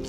Hello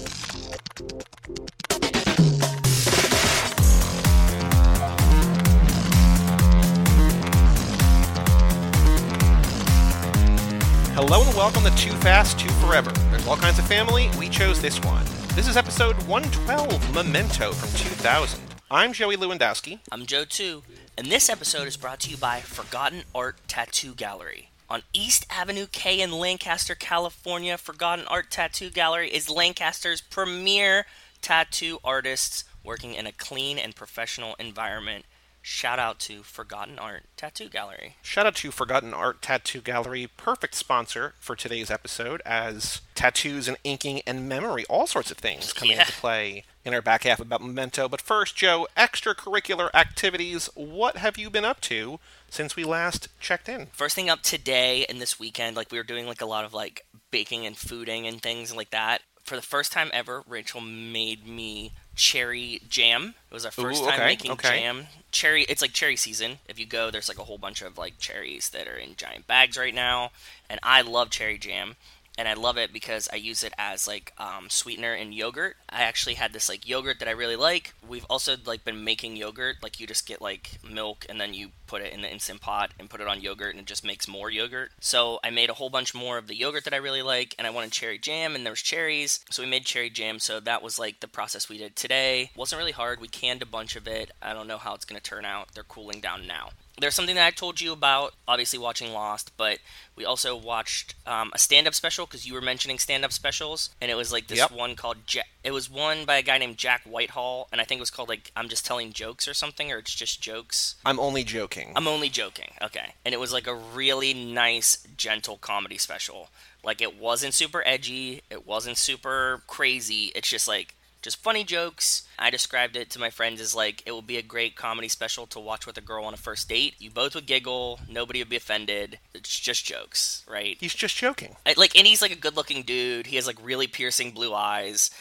and welcome to Too Fast, Too Forever. There's all kinds of family. We chose this one. This is episode 112, Memento from 2000. I'm Joey Lewandowski. I'm Joe too, and this episode is brought to you by Forgotten Art Tattoo Gallery. On East Avenue K in Lancaster, California, Forgotten Art Tattoo Gallery is Lancaster's premier tattoo artists working in a clean and professional environment. Shout out to Forgotten Art Tattoo Gallery. Shout out to Forgotten Art Tattoo Gallery, perfect sponsor for today's episode, as tattoos and inking and memory, all sorts of things coming Yeah. into play in our back half about Memento. But first, Joe, extracurricular activities. What have you been up to since we last checked in? First thing up today and this weekend, like we were doing like a lot of like baking and fooding and things like that. For the first time ever, Rachel made me cherry jam. It was our first Ooh, time making okay. jam. Cherry, it's like cherry season. If you go, there's like a whole bunch of like cherries that are in giant bags right now, and I love cherry jam. And I love it because I use it as like um, sweetener in yogurt. I actually had this like yogurt that I really like. We've also like been making yogurt. Like you just get like milk and then you put it in the instant pot and put it on yogurt and it just makes more yogurt. So I made a whole bunch more of the yogurt that I really like and I wanted cherry jam and there was cherries. So we made cherry jam. So that was like the process we did today. Wasn't really hard. We canned a bunch of it. I don't know how it's going to turn out. They're cooling down now. There's something that I told you about, obviously watching Lost, but we also watched um, a stand-up special because you were mentioning stand-up specials, and it was like this Yep. one called ja- it was one by a guy named Jack Whitehall, and I think it was called like I'm just telling jokes or something, or it's just jokes. I'm only joking. I'm only joking. Okay. And it was like a really nice, gentle comedy special. Like it wasn't super edgy, it wasn't super crazy. It's just like just funny jokes. I described it to my friends as like it will be a great comedy special to watch with a girl on a first date. You both would giggle, nobody would be offended. It's just jokes, right? He's just joking. I- like and he's like a good-looking dude. He has like really piercing blue eyes.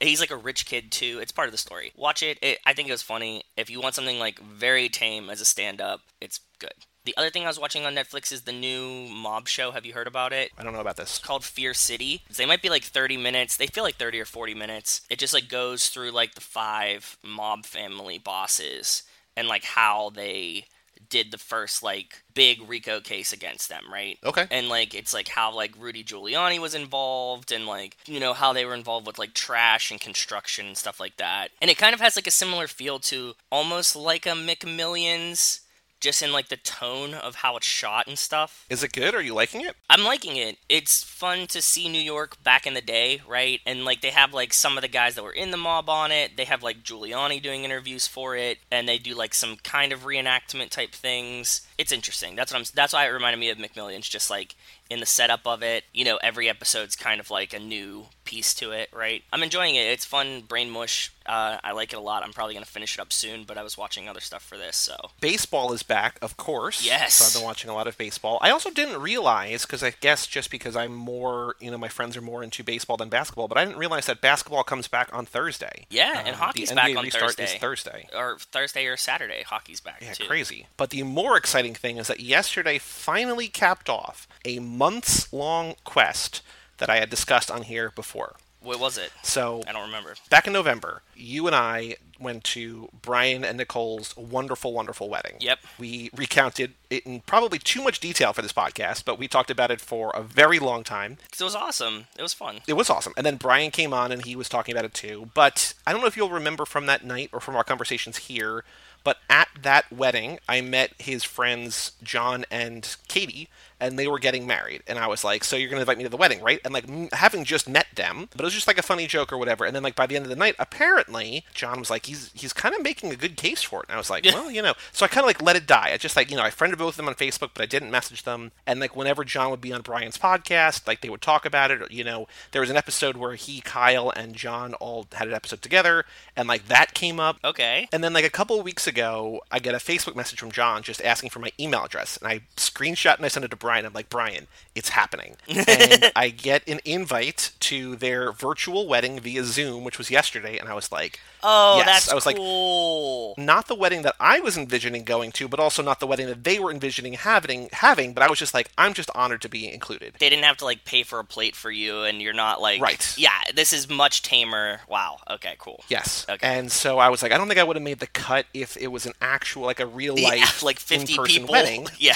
He's like a rich kid too. It's part of the story. Watch it. it I think it was funny. If you want something like very tame as a stand-up, it's good. The other thing I was watching on Netflix is the new mob show. Have you heard about it? I don't know about this. It's called Fear City. They might be like 30 minutes. They feel like 30 or 40 minutes. It just like goes through like the five mob family bosses and like how they did the first like big RICO case against them, right? Okay. And like it's like how like Rudy Giuliani was involved and like you know how they were involved with like trash and construction and stuff like that. And it kind of has like a similar feel to almost like a McMillions just in like the tone of how it's shot and stuff. Is it good? Are you liking it? I'm liking it. It's fun to see New York back in the day, right? And like they have like some of the guys that were in the mob on it. They have like Giuliani doing interviews for it, and they do like some kind of reenactment type things. It's interesting. That's what I'm. That's why it reminded me of McMillions. Just like in the setup of it, you know, every episode's kind of like a new piece to it, right? I'm enjoying it. It's fun, brain mush. Uh, I like it a lot. I'm probably gonna finish it up soon, but I was watching other stuff for this, so Baseball is back, of course. Yes. So I've been watching a lot of baseball. I also didn't realize, because I guess just because I'm more, you know, my friends are more into baseball than basketball, but I didn't realize that basketball comes back on Thursday. yeah. and Um, hockey's back on restart Thursday. is Thursday. or Thursday or Saturday. Hockey's back Yeah, too. crazy. But the more exciting thing is that yesterday finally capped off a months long quest that I had discussed on here before. What was it? So, I don't remember. back in November, you and I went to Brian and Nicole's wonderful, wonderful wedding. Yep. We recounted it in probably too much detail for this podcast, but we talked about it for a very long time. it was awesome. It was fun. It was awesome. And then Brian came on and he was talking about it too. But I don't know if you'll remember from that night or from our conversations here, but at that wedding, I met his friends John and Katie, and they were getting married. And I was like, "So you're going to invite me to the wedding, right?" And like m- having just met them, but it was just like a funny joke or whatever. And then like by the end of the night, apparently John was like, "He's he's kind of making a good case for it." And I was like, "Well, you know." So I kind of like let it die. I just like you know I friended both of them on Facebook, but I didn't message them. And like whenever John would be on Brian's podcast, like they would talk about it. Or, you know, there was an episode where he, Kyle, and John all had an episode together, and like that came up. Okay. And then, like a couple of weeks ago, I get a Facebook message from John just asking for my email address, and I screenshot and I sent it to Brian. I'm like, Brian, it's happening. and I get an invite to their virtual wedding via Zoom, which was yesterday, and I was like, Oh, Yes, that's I was like- cool. not the wedding that I was envisioning going to, but also not the wedding that they were envisioning having having, but I was just like, I'm just honored to be included. they didn't have to like pay for a plate for you, and you're not like Right. Yeah, this is much tamer. Wow. Okay. Cool. Yes. Okay. And so I was like, I don't think I would have made the cut if it was an actual, like a real Yeah, life, like 50 in-person people. wedding. Yeah.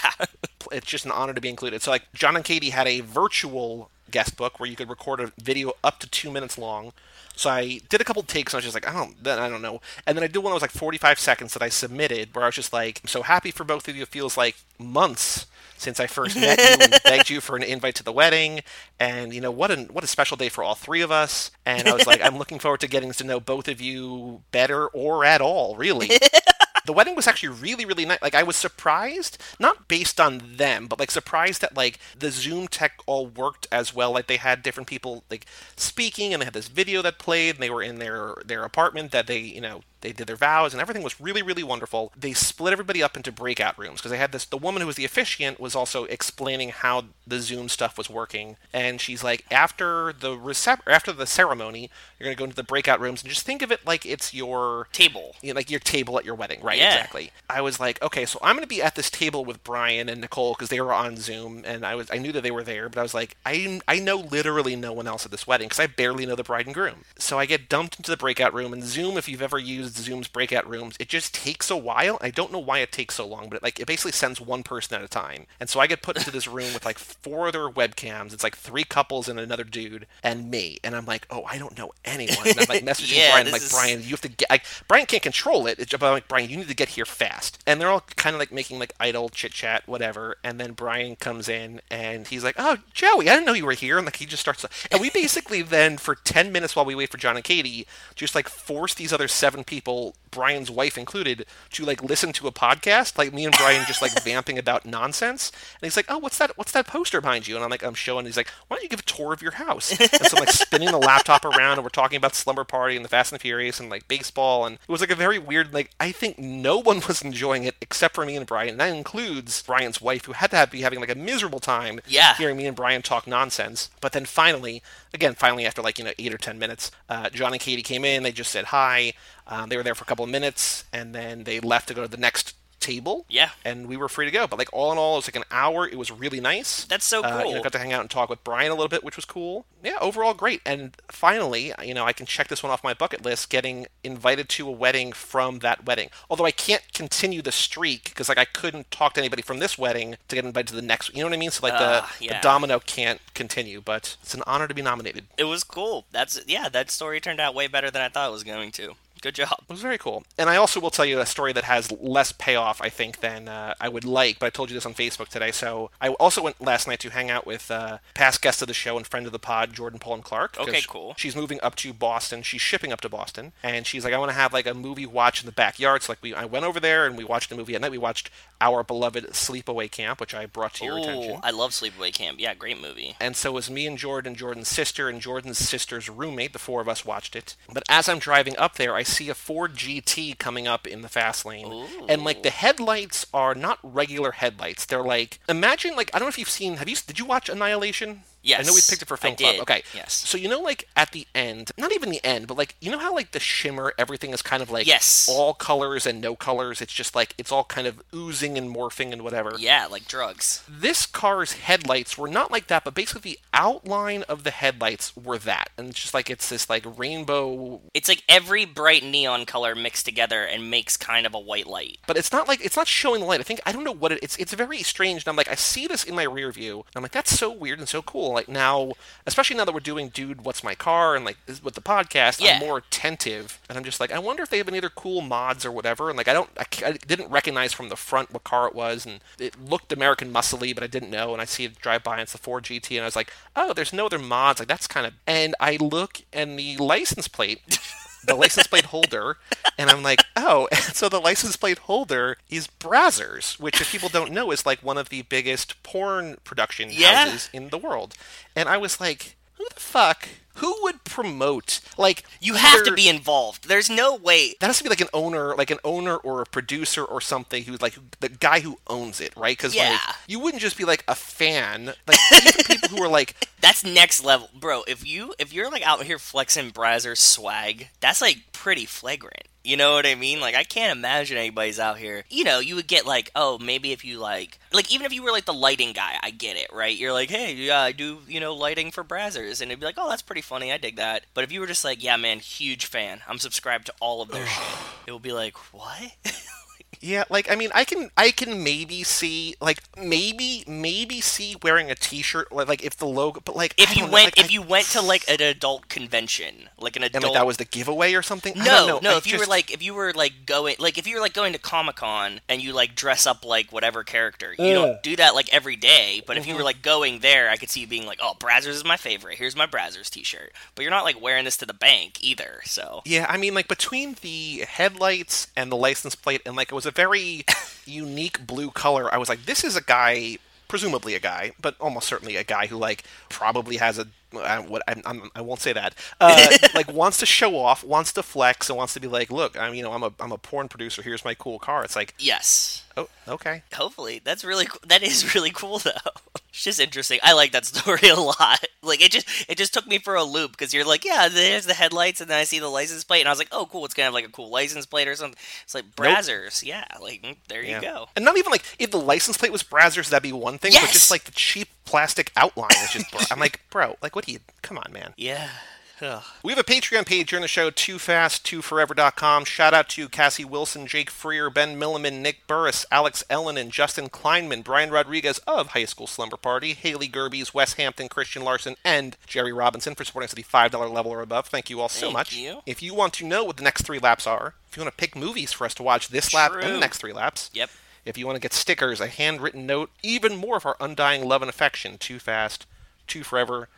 It's just an honor to be included. So like, John and Katie had a virtual guest book where you could record a video up to two minutes long. So I did a couple takes, and I was just like, I don't, then I don't know. And then I did one that was like 45 seconds that I submitted, where I was just like, I'm so happy for both of you. It feels like months since I first met you and begged you for an invite to the wedding. And you know what a what a special day for all three of us. And I was like, I'm looking forward to getting to know both of you better or at all, really. the wedding was actually really really nice like i was surprised not based on them but like surprised that like the zoom tech all worked as well like they had different people like speaking and they had this video that played and they were in their their apartment that they you know they did their vows and everything was really really wonderful they split everybody up into breakout rooms because they had this the woman who was the officiant was also explaining how the zoom stuff was working and she's like after the recep- after the ceremony you're going to go into the breakout rooms and just think of it like it's your Table. you know, like your table at your wedding, right? Yeah. Exactly. I was like, okay, so I'm going to be at this table with Brian and Nicole because they were on Zoom, and I was I knew that they were there, but I was like, I I know literally no one else at this wedding because I barely know the bride and groom. So I get dumped into the breakout room, and Zoom, if you've ever used Zoom's breakout rooms, it just takes a while. I don't know why it takes so long, but it, like it basically sends one person at a time, and so I get put into this room with like four other webcams. It's like three couples and another dude and me, and I'm like, oh, I don't know anyone. And I'm like messaging Yeah, Brian, like is- Brian, you have to get like Brian can't control it. It's but I'm like Brian, you need to get here fast. And they're all kind of like making like idle chit chat, whatever. And then Brian comes in and he's like, "Oh, Joey, I didn't know you were here." And like he just starts, and we basically then for ten minutes while we wait for John and Katie, just like force these other seven people, Brian's wife included, to like listen to a podcast. Like me and Brian just like vamping about nonsense. And he's like, "Oh, what's that? What's that poster behind you?" And I'm like, "I'm showing." He's like, "Why don't you give a tour of your house?" And so I'm like spinning the laptop around, and we're talking about Slumber Party and the Fast and the Furious and like baseball, and it was like a very weird. Like I think no one was enjoying it except for me and Brian, and that includes Brian's wife, who had to have, be having like a miserable time Yeah. hearing me and Brian talk nonsense. But then finally, again, finally after like you know eight or ten minutes, uh, John and Katie came in. They just said hi. Um, they were there for a couple of minutes, and then they left to go to the next table. Yeah. And we were free to go. But like all in all, it was like an hour. It was really nice. That's so Uh, you know, cool. got to hang out and talk with Brian a little bit, which was cool. Yeah, overall great. And finally, you know, I can check this one off my bucket list, getting invited to a wedding from that wedding. Although I can't continue the streak because like I couldn't talk to anybody from this wedding to get invited to the next. You know what I mean? So like the, Ah, yeah. the domino can't continue. But it's an honor to be nominated. It was cool. That's yeah. That story turned out way better than I thought it was going to. Good job. It was very cool. And I also will tell you a story that has less payoff, I think, than uh, I would like, but I told you this on Facebook today. So I also went last night to hang out with uh, past guest of the show and friend of the pod, Jordan Paul Clark. Okay, cool. She's moving up to Boston. She's shipping up to Boston. And she's like, I want to have like a movie watch in the backyard. So like we I went over there and we watched a movie at night. We watched our beloved Sleepaway Camp, which I brought to your attention. Ooh, I love Sleepaway Camp. Yeah, great movie. And so it was me and Jordan, Jordan's sister, and Jordan's sister's roommate. The four of us watched it. But as I'm driving up there, I see a Ford GT coming up in the fast lane. And like the headlights are not regular headlights. They're like imagine like I don't know if you've seen have you did you watch Annihilation? I know we picked it for Film Club. Okay. Yes. So you know like at the end, not even the end, but like you know how like the shimmer everything is kind of like Yes. all colors and no colors. It's just like it's all kind of oozing and morphing and whatever Yeah, like drugs. this car's headlights were not like that, but basically the outline of the headlights were that, and it's just like it's this like rainbow, It's like every bright neon color mixed together and makes kind of a white light. but it's not like it's not showing the light. I think I don't know what it, it's. It's very strange, and I'm like I see this in my rear view, and I'm like that's so weird and so cool. Like now, especially now that we're doing dude, what's my car, and like with the podcast, Yeah. I'm more attentive, and I'm just like I wonder if they have any other cool mods or whatever, and like I don't, I didn't recognize from the front what car it was, and it looked American muscly, but I didn't know, and I see it drive by, and it's the Ford GT, and I was like, oh, there's no other mods, like that's kind of, and I look, and the license plate. the license plate holder, and I'm like, oh, and so the license plate holder is Brazzers, which, if people don't know, is like one of the biggest porn production Yeah. houses in the world. And I was like, who the fuck who would promote like You have to be involved. There's no way. that has to be like an owner, like an owner or a producer or something who's like the guy who owns it, right? Because like Yeah. you wouldn't just be like a fan, like people who are like, That's next level, bro. If you if you're like out here flexing Brazzers swag, that's like pretty flagrant. You know what I mean? Like I can't imagine anybody's out here. You know, you would get like, oh, maybe if you like, like even if you were like the lighting guy, I get it, right? You're like, hey, yeah, I do, you know, lighting for Brazzers, and it'd be like, oh, that's pretty funny. I dig that. But if you were just like, yeah, man, huge fan. I'm subscribed to all of their shit. It would be like, what? yeah, like I mean, I can, I can maybe see, like maybe, maybe see wearing a T-shirt, like, like if the logo, but like I if you don't know, went, like, if I- you went to like an adult convention, like an and adult like that was the giveaway or something. I No, don't know. no. I If you were like, if you were like going, like if you were like going to Comic Con and you like dress up like whatever character, you don't do that like every day. But if Mm-hmm. you were like going there, I could see you being like, oh, Brazzers is my favorite. Here's my Brazzers T-shirt. But you're not like wearing this to the bank either. So Yeah, I mean, like between the headlights and the license plate, and like it was a very unique blue color. I was like, this is a guy, presumably a guy, but almost certainly a guy who like probably has a. I, what I'm, I'm, I won't say that. Uh, like wants to show off, wants to flex, and wants to be like, look, I'm you know I'm a I'm a porn producer. Here's my cool car. It's like, yes, oh, okay. hopefully that's really that is really cool though. It's just interesting. I like that story a lot. Like it just it just took me for a loop because you're like, yeah, there's the headlights, and then I see the license plate, and I was like, oh, cool, it's gonna have like a cool license plate or something. It's like Brazzers, yeah. Like mm, there Yeah. you go. And not even like if the license plate was Brazzers, that'd be one thing. But Yes! just like the cheap plastic outline is just. I'm like, bro, like what do you? Come on, man. Yeah. Ugh. We have a Patreon page here in the show, too fast, too forever.com. Shout out to Cassie Wilson, Jake Freer, Ben Milliman, Nick Burris, Alex Ellen, and Justin Kleinman, Brian Rodriguez of High School Slumber Party, Haley Gerbies, Wes Hampton, Christian Larson, and Jerry Robinson for supporting us at the $5 level or above. Thank you all so Thank much. you. If you want to know what the next three laps are, if you want to pick movies for us to watch this lap and the next three laps, Yep. If you want to get stickers, a handwritten note, even more of our undying love and affection, too fast, too forever.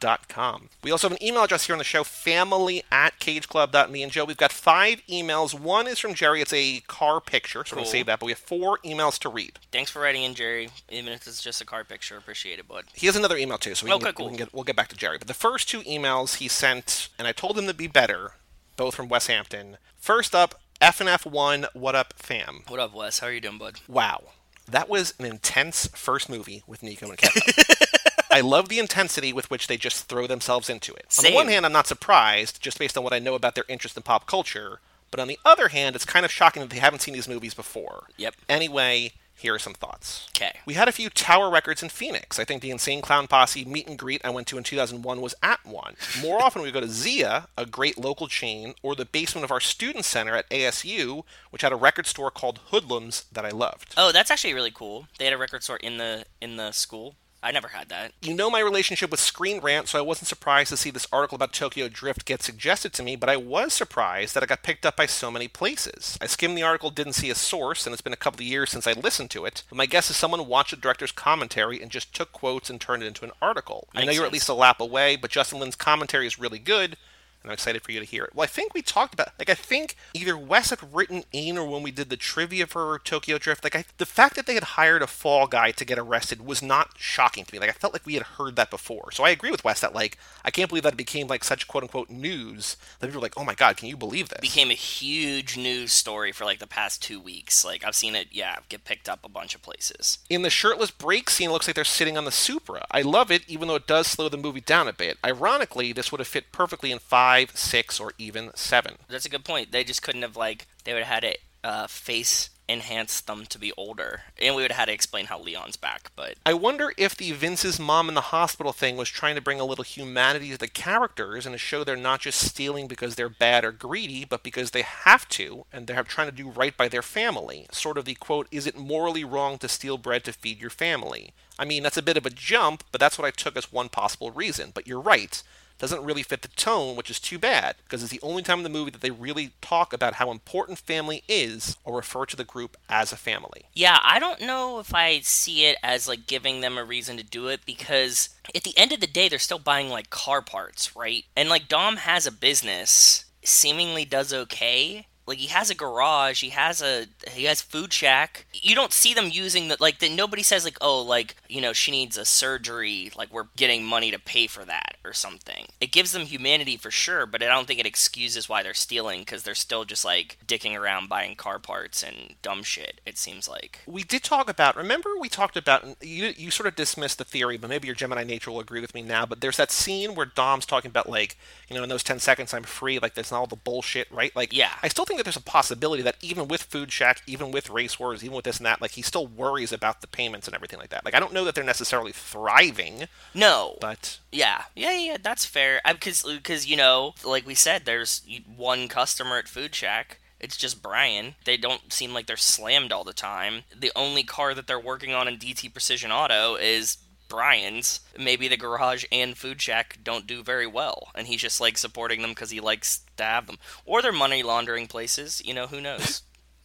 Dot com. We also have an email address here on the show, family at cageclub.me and Joe. We've got five emails. One is from Jerry. It's a car picture, so we're going to save that, but we have four emails to read. Thanks for writing in, Jerry. Even if it's just a car picture, appreciate it, bud. He has another email too, so we okay, can, cool. we can get, we'll get back to Jerry. But the first two emails he sent, and I told him to be better, both from Wes Hampton. First up, FNF1, What Up Fam? What up, Wes? How are you doing, bud? Wow. That was an intense first movie with Nico and Kevin. I love the intensity with which they just throw themselves into it. On the one hand, I'm not surprised, just based on what I know about their interest in pop culture. But on the other hand, it's kind of shocking that they haven't seen these movies before. Yep. Anyway, here are some thoughts. Okay. We had a few Tower records in Phoenix. I think the Insane Clown Posse meet and greet I went to in 2001 was at one. More often, we go to Zia, a great local chain, or the basement of our student center at ASU, which had a record store called Hoodlums that I loved. Oh, that's actually really cool. They had a record store in the in the school. I never had that. You know my relationship with Screen Rant, so I wasn't surprised to see this article about Tokyo Drift get suggested to me, but I was surprised that it got picked up by so many places. I skimmed the article, didn't see a source, and it's been a couple of years since I listened to it, but my guess is someone watched the director's commentary and just took quotes and turned it into an article. I know you're at least a lap away, but Justin Lin's commentary is really good. And I'm excited for you to hear it. Well, I think we talked about, like, I think either Wes had written in or when we did the trivia for Tokyo Drift, like, I, the fact that they had hired a fall guy to get arrested was not shocking to me. Like, I felt like we had heard that before. So I agree with Wes that, like, I can't believe that it became, like, such quote unquote news that people were like, oh my god, can you believe this? Became a huge news story for like the past two weeks. Like I've seen it, yeah, get picked up a bunch of places. In the shirtless break scene, it looks like they're sitting on the Supra. I love it, even though it does slow the movie down a bit. Ironically, this would have fit perfectly in 5, 6, or even 7. That's a good point. They just couldn't have like they would have had it uh, face enhance them to be older, and we would have had to explain how Leon's back. But I wonder if the Vince's mom in the hospital thing was trying to bring a little humanity to the characters and to show they're not just stealing because they're bad or greedy, but because they have to, and they're trying to do right by their family. Sort of the quote, is it morally wrong to steal bread to feed your family? I mean, that's a bit of a jump, but that's what I took as one possible reason. But you're right. Doesn't really fit the tone, which is too bad, because it's the only time in the movie that they really talk about how important family is or refer to the group as a family. yeah, I don't know if I see it as like giving them a reason to do it because at the end of the day, they're still buying like car parts, right? And like Dom has a business, seemingly does okay. Like he has a garage, he has a he has food shack. You don't see them using the like that. Nobody says like, oh, like you know, she needs a surgery. Like we're getting money to pay for that. Or something. It gives them humanity for sure, but I don't think it excuses why they're stealing because they're still just like dicking around buying car parts and dumb shit. It seems like we did talk about. Remember, we talked about. You you sort of dismissed the theory, but maybe your Gemini nature will agree with me now. But there's that scene where Dom's talking about like, you know, in those ten seconds I'm free. Like there's not all the bullshit, right? Like, Yeah. I still think that there's a possibility that even with Food Shack, even with Race Wars, even with this and that, like he still worries about the payments and everything like that. Like I don't know that they're necessarily thriving, no, but Yeah, yeah, that's fair. Because, because you know, like we said, there's one customer at Food Shack. It's just Brian. They don't seem like they're slammed all the time. The only car that they're working on in DT Precision Auto is Brian's. Maybe the garage and Food Shack don't do very well, and he's just like supporting them because he likes to have them, or they're money laundering places. You know, who knows?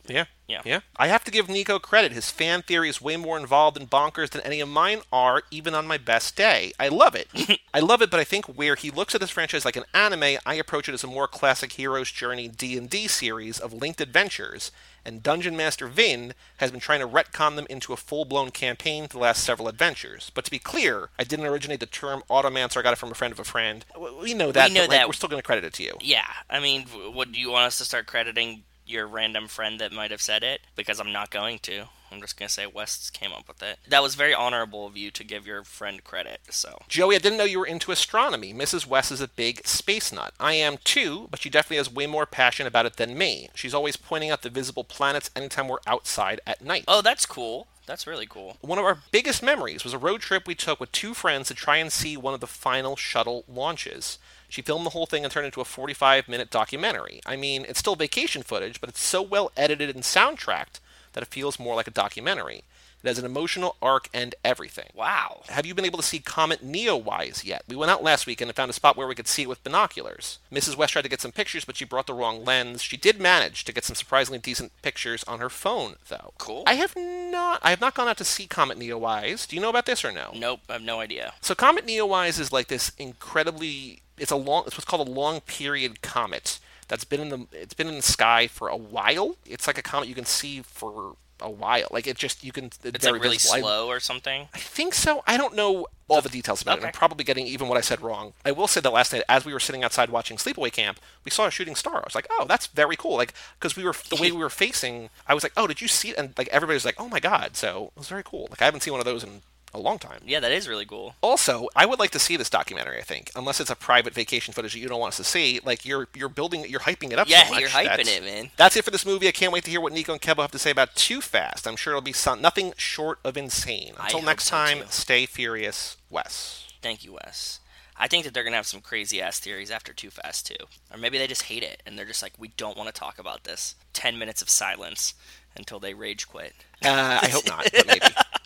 Yeah. Yeah. Yeah. I have to give Nico credit. His fan theory is way more involved and bonkers than any of mine are, even on my best day. I love it. I love it, but I think where he looks at this franchise like an anime, I approach it as a more classic hero's journey D&D series of linked adventures. And Dungeon Master Vin has been trying to retcon them into a full-blown campaign for the last several adventures. But to be clear, I didn't originate the term automancer. I got it from a friend of a friend. We know that. We know but, like, that. We're still going to credit it to you. Yeah, I mean, what do you want us to start crediting your random friend that might have said it? Because I'm not going to. I'm just gonna say Wes came up with it. That was very honorable of you to give your friend credit. So Joey, I didn't know you were into astronomy. Mrs. Wes is a big space nut. I am too, but she definitely has way more passion about it than me. She's always pointing out the visible planets anytime we're outside at night. oh, that's cool. That's really cool. One of our biggest memories was a road trip we took with two friends to try and see one of the final shuttle launches. She filmed the whole thing and turned it into a 45 minute documentary. I mean, it's still vacation footage, but it's so well edited and soundtracked that it feels more like a documentary. It has an emotional arc and everything. Wow. Have you been able to see Comet Neowise yet? We went out last weekend and found a spot where we could see it with binoculars. Mrs. Wes tried to get some pictures, but she brought the wrong lens. She did manage to get some surprisingly decent pictures on her phone, though. Cool. I have not. I have not gone out to see Comet Neowise. Do you know about this or no? Nope, I have no idea. So Comet Neowise is like this incredibly. It's a long. It's what's called a long period comet that's been in the. It's been in the sky for a while. It's like a comet you can see for a while. Like it just you can. It's like really slow or something. I think so. I don't know all the details about it. Okay. I'm probably getting even what I said wrong. I will say that last night, as we were sitting outside watching Sleepaway Camp, we saw a shooting star. I was like, oh, that's very cool. Like, because we were the way we were facing, I was like, oh, did you see? it? And like everybody was like, oh my god. So it was very cool. Like I haven't seen one of those in a long time. Yeah, that is really cool. Also, I would like to see this documentary. I think, unless it's a private vacation footage that you don't want us to see, like you're you're building, you're hyping it up. Yeah, so much. you're hyping That's- it, man. That's it for this movie. I can't wait to hear what Nico and Kev have to say about Too Fast. I'm sure it'll be some, nothing short of insane. Until hope next so, time, too. stay furious, Wes. Thank you, Wes. I think that they're gonna have some crazy ass theories after Too Fast too, or maybe they just hate it and they're just like, we don't want to talk about this. Ten minutes of silence until they rage quit. Uh, I hope not, but maybe.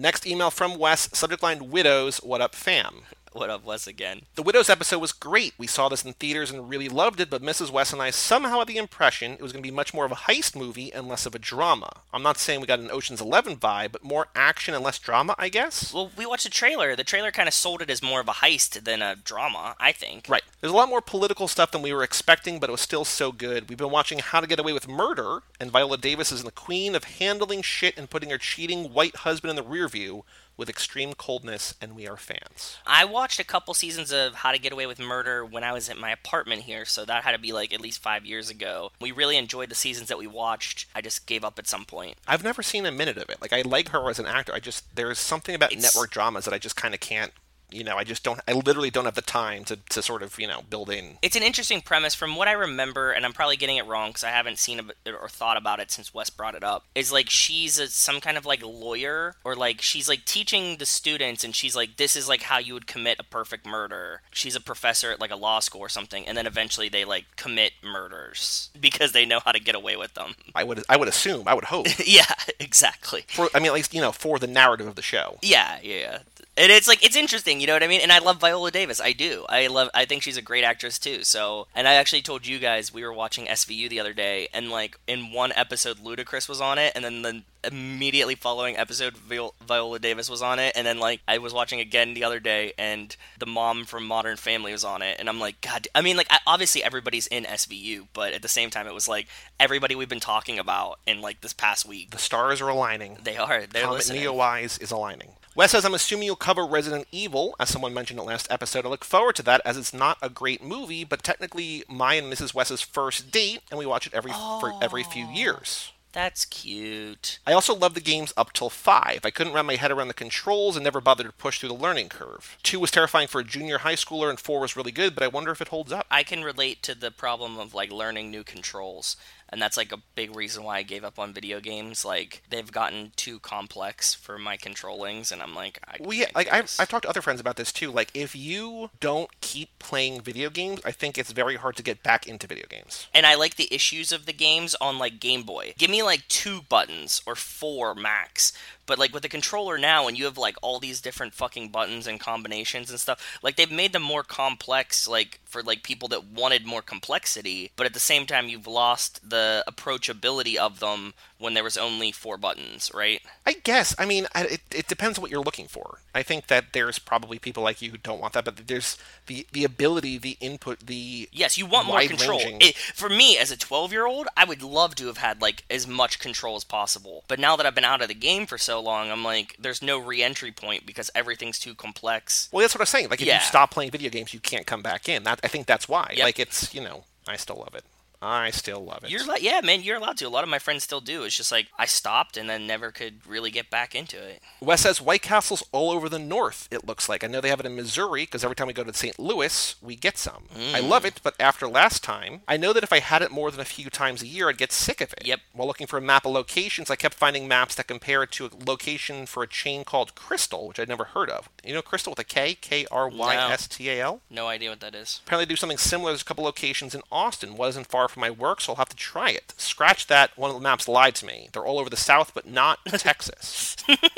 Next email from Wes, subject line Widows, what up fam? What up, Wes again? The Widows episode was great. We saw this in theaters and really loved it, but Mrs. Wes and I somehow had the impression it was going to be much more of a heist movie and less of a drama. I'm not saying we got an Ocean's 11 vibe, but more action and less drama, I guess? Well, we watched the trailer. The trailer kind of sold it as more of a heist than a drama. I think. Right. There's a lot more political stuff than we were expecting, but it was still so good. We've been watching How to Get Away with Murder, and Viola Davis is the queen of handling shit and putting her cheating white husband in the rear view with extreme coldness, and we are fans. I watched a couple seasons of How to Get Away with Murder when I was at my apartment here, so that had to be like at least five years ago. We really enjoyed the seasons that we watched. I just gave up at some point. I've never seen a minute of it. Like I like her as an actor. I just there's something about It's- network dramas that I just kind of can't. You know, I just don't. I literally don't have the time to, to sort of you know build in. It's an interesting premise from what I remember, and I'm probably getting it wrong because I haven't seen it or thought about it since Wes brought it up. Is like she's a, some kind of like lawyer, or like she's like teaching the students, and she's like, this is like how you would commit a perfect murder. She's a professor at like a law school or something, and then eventually they like commit murders because they know how to get away with them. I would I would assume I would hope yeah, exactly. for I mean at least you know for the narrative of the show. Yeah, yeah, yeah. And it's like it's interesting, you know what I mean? And I love Viola Davis. I do. I love I think she's a great actress too. So, and I actually told you guys we were watching SVU the other day and like in one episode Ludacris was on it and then the immediately following episode Viol- Viola Davis was on it and then like I was watching again the other day and the mom from Modern Family was on it and I'm like god I mean like I, obviously everybody's in SVU, but at the same time it was like everybody we've been talking about in like this past week. The stars are aligning. They are. They're Comet listening. Neowise is aligning. Wes says, I'm assuming you'll cover Resident Evil, as someone mentioned in the last episode. I look forward to that, as it's not a great movie, but technically my and Mrs. Wes's first date, and we watch it every for every few years. That's cute. I also love the games up till 5. I couldn't wrap my head around the controls and never bothered to push through the learning curve. 2 was terrifying for a junior high schooler, and 4 was really good, but I wonder if it holds up. I can relate to the problem of like learning new controls. And that's like a big reason why I gave up on video games. Like they've gotten too complex for my controllings, and I'm like, I Well, yeah, like I've. I've talked to other friends about this too. Like, if you don't keep playing video games, I think it's very hard to get back into video games. and I like the issues of the games on like Game Boy. Give me like two buttons or four max. But like with the controller now, and you have like all these different fucking buttons and combinations and stuff, like they've made them more complex, like for like people that wanted more complexity. But at the same time, you've lost the approachability of them when there was only four buttons, right? I guess. I mean, it, it depends what you're looking for. I think that there's probably people like you who don't want that, but there's the the ability, the input, the Yes, you want more control. It, for me, as a 12 year old, I would love to have had like as much control as possible. But now that I've been out of the game for so long, I'm like, there's no re entry point because everything's too complex. Well, that's what I'm saying. Like, if Yeah. you stop playing video games, you can't come back in. That I think that's why. Yep. Like, it's you know, I still love it. I still love it. You're like, yeah, man, you're allowed to. A lot of my friends still do. It's just like I stopped and then never could really get back into it. Wes says White Castle's all over the north, it looks like. I know they have it in Missouri because every time we go to St. Louis, we get some. I mm. love it, but after last time, I know that if I had it more than a few times a year, I'd get sick of it. Yep. While looking for a map of locations, I kept finding maps that compare it to a location for a chain called Krystal, which I'd never heard of. You know Krystal with a K? K R Y S T A L? No idea what that is. Apparently, they do something similar. There's a couple locations in Austin. Wasn't far from my work, so I'll have to try it. Scratch that. One of the maps lied to me. They're all over the South, but not Texas.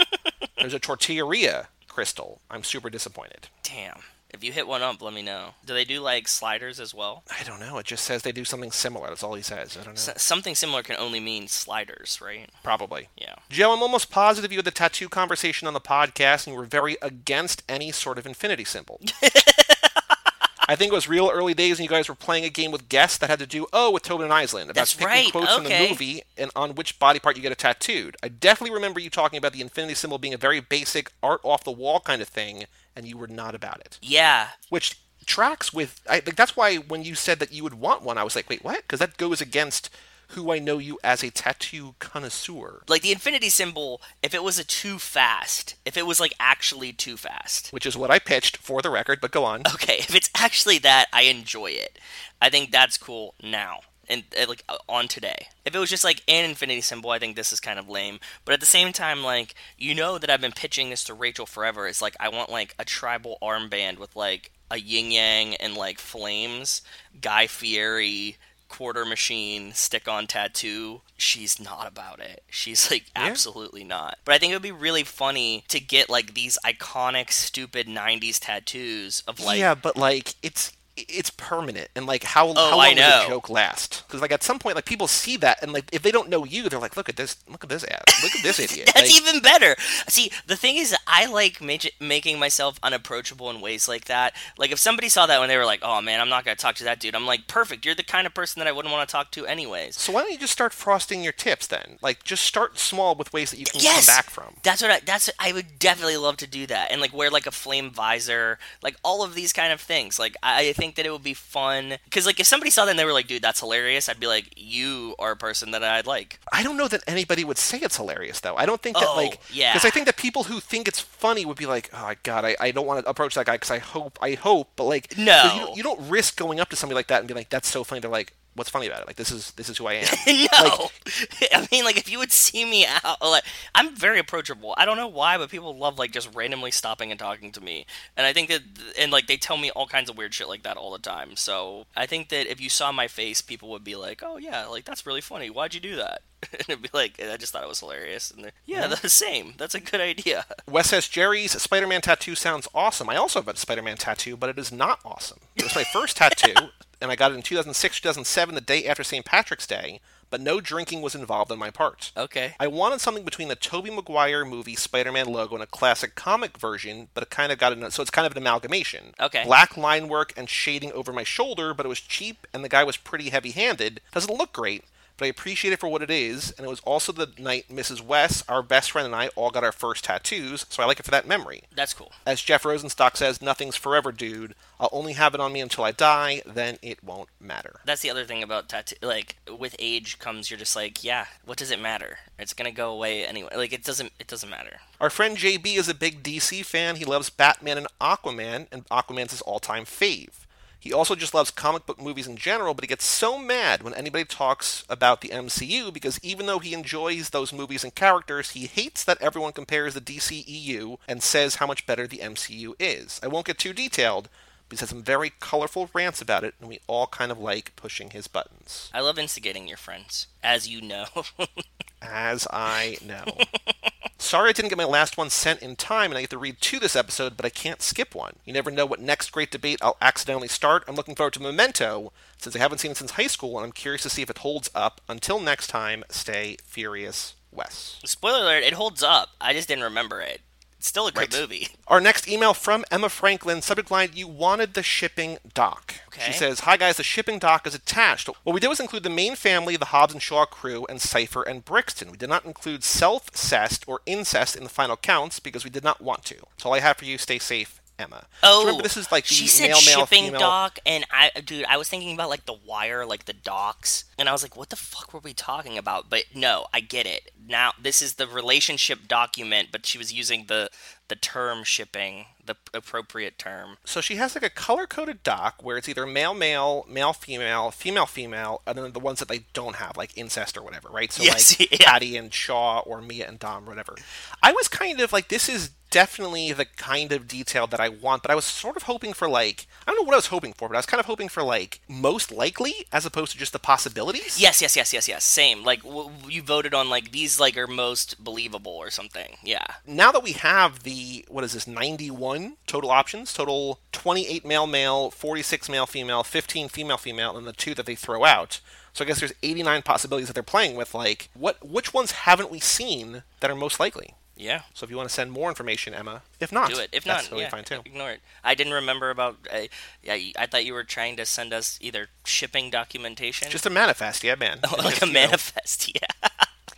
There's a tortilleria crystal. I'm super disappointed. Damn. If you hit one up, let me know. Do they do like sliders as well? I don't know. It just says they do something similar. That's all he says. I don't know. S- something similar can only mean sliders, right? Probably. Yeah. Joe, I'm almost positive you had the tattoo conversation on the podcast and you were very against any sort of infinity symbol. I think it was real early days and you guys were playing a game with guests that had to do, oh, with Tobin and Island, about That's picking right, quotes from the movie and on which body part you get a tattooed. I definitely remember you talking about the infinity symbol being a very basic art off the wall kind of thing, and you were not about it. Yeah. Which tracks with, I think that's why when you said that you would want one, I was like, wait, what? Because that goes against who I know you as a tattoo connoisseur. Like the infinity symbol, if it was a too fast, if it was like actually too fast. which is what I pitched for the record, but go on. Okay, if it's actually that, I enjoy it. I think that's cool now. And like uh, on today. If it was just like an infinity symbol, I think this is kind of lame. But at the same time, like you know that I've been pitching this to Rachel forever. It's like I want like a tribal armband with like a yin yang and like flames, Guy Fieri quarter machine stick on tattoo she's not about it. She's like absolutely not. But i think it would be really funny to get like these iconic stupid 90s tattoos of like yeah, but like it's it's permanent, and like how Oh, how long does a joke last? Because like at some point, like people see that, and like if they don't know you, they're like, look at this, look at this ad, look at this idiot. That's Like, even better. See, the thing is, I like ma- making myself unapproachable in ways like that. Like, if somebody saw that when they were like, "Oh man, I'm not gonna talk to that dude," I'm like, "Perfect. You're the kind of person that I wouldn't want to talk to anyways." So why don't you just start frosting your tips then? Like just start small with ways that you can Yes, come back from. That's what I, that's I would definitely love to do that and like wear like a flame visor, like all of these kind of things. Like I I think that it would be fun because like if somebody saw that and they were like, "Dude, that's hilarious," I'd be like, "You are a person that I'd like." I don't know that anybody would say it's hilarious though. I don't think that Oh, like yeah. because I think that people who think it's funny would be like, oh my god, I, I don't want to approach that guy because I hope I hope, but like no, you, you don't risk going up to somebody like that and be like, that's so funny. They're like, what's funny about it? Like this is this is who I am. no, I mean, like if you would see me out, like I'm very approachable. I don't know why, but people love like just randomly stopping and talking to me, and I think that, and like they tell me all kinds of weird shit like that all the time. So I think that if you saw my face, people would be like, "Oh yeah, like that's really funny. Why'd you do that?" and it'd be like, "I just thought it was hilarious." And they're, yeah, the same. That's a good idea. Wes says Jerry's Spider-Man tattoo sounds awesome. I also have a Spider-Man tattoo, but it is not awesome. It was my first tattoo, and I got it in 2006, 2007, the day after St. Patrick's Day. But no drinking was involved on my part. Okay. I wanted something between the Tobey Maguire movie Spider-Man logo and a classic comic version, but it kind of got an, so it's kind of an amalgamation. Okay. Black line work and shading over my shoulder, but it was cheap and the guy was pretty heavy-handed. Doesn't look great, but I appreciate it for what it is, and it was also the night Mrs. Wes, our best friend, and I all got our first tattoos, so I like it for that memory. That's cool. As Jeff Rosenstock says, nothing's forever, dude. I'll only have it on me until I die, then it won't matter. That's the other thing about tattoo. Like with age comes, you're just like, yeah, what does it matter? It's gonna go away anyway. Like it doesn't. It doesn't matter. Our friend JB is a big DC fan. He loves Batman and Aquaman, and Aquaman's his all-time fave. He also just loves comic book movies in general, but he gets so mad when anybody talks about the MCU because even though he enjoys those movies and characters, he hates that everyone compares the DCEU and says how much better the MCU is. I won't get too detailed, but he has some very colorful rants about it, and we all kind of like pushing his buttons. I love instigating your friends, as you know. As I know. Sorry I didn't get my last one sent in time and I get to read two this episode, but I can't skip one. You never know what next great debate I'll accidentally start. I'm looking forward to Memento, since I haven't seen it since high school, and I'm curious to see if it holds up. Until next time, stay furious, Wes. Spoiler alert: it holds up. I just didn't remember it. Still a great Right. movie. Our next email from Emma Franklin, subject line, you wanted the shipping dock. Okay. She says, Hi guys, the shipping dock is attached. What we did was include the main family, the Hobbs and Shaw crew, and Cypher and Brixton. We did not include self-cest or incest in the final counts because we did not want to. That's all I have for you. Stay safe, Emma. Oh, remember this is like the she said male, shipping female. dock, and I, dude, I was thinking about like the wire, like the docks, and I was like, what the fuck were we talking about? But no, I get it now. This is the relationship document, but she was using the the term shipping, the appropriate term. So she has like a color coded doc where it's either male, male, male, female, female, female, and then the ones that they don't have, like incest or whatever, right? So Yes, like yeah. Hattie and Shaw or Mia and Dom, whatever. I was kind of like, this is definitely the kind of detail that I want, but I was sort of hoping for like, I don't know what I was hoping for, but I was kind of hoping for like most likely as opposed to just the possibilities. Yes, yes, yes, yes, yes. Same. Like w- you voted on like these like are most believable or something. Yeah. now that we have the what is this 91 total options total 28 male male 46 male female 15 female female and the two that they throw out so i guess there's 89 possibilities that they're playing with like what which ones haven't we seen that are most likely Yeah. so if you want to send more information emma if not Do it. If not, totally yeah, fine too ignore it. I didn't remember about. Uh, yeah, I thought you were trying to send us either shipping documentation, just a manifest yeah man like Just, a you know, manifest. Yeah,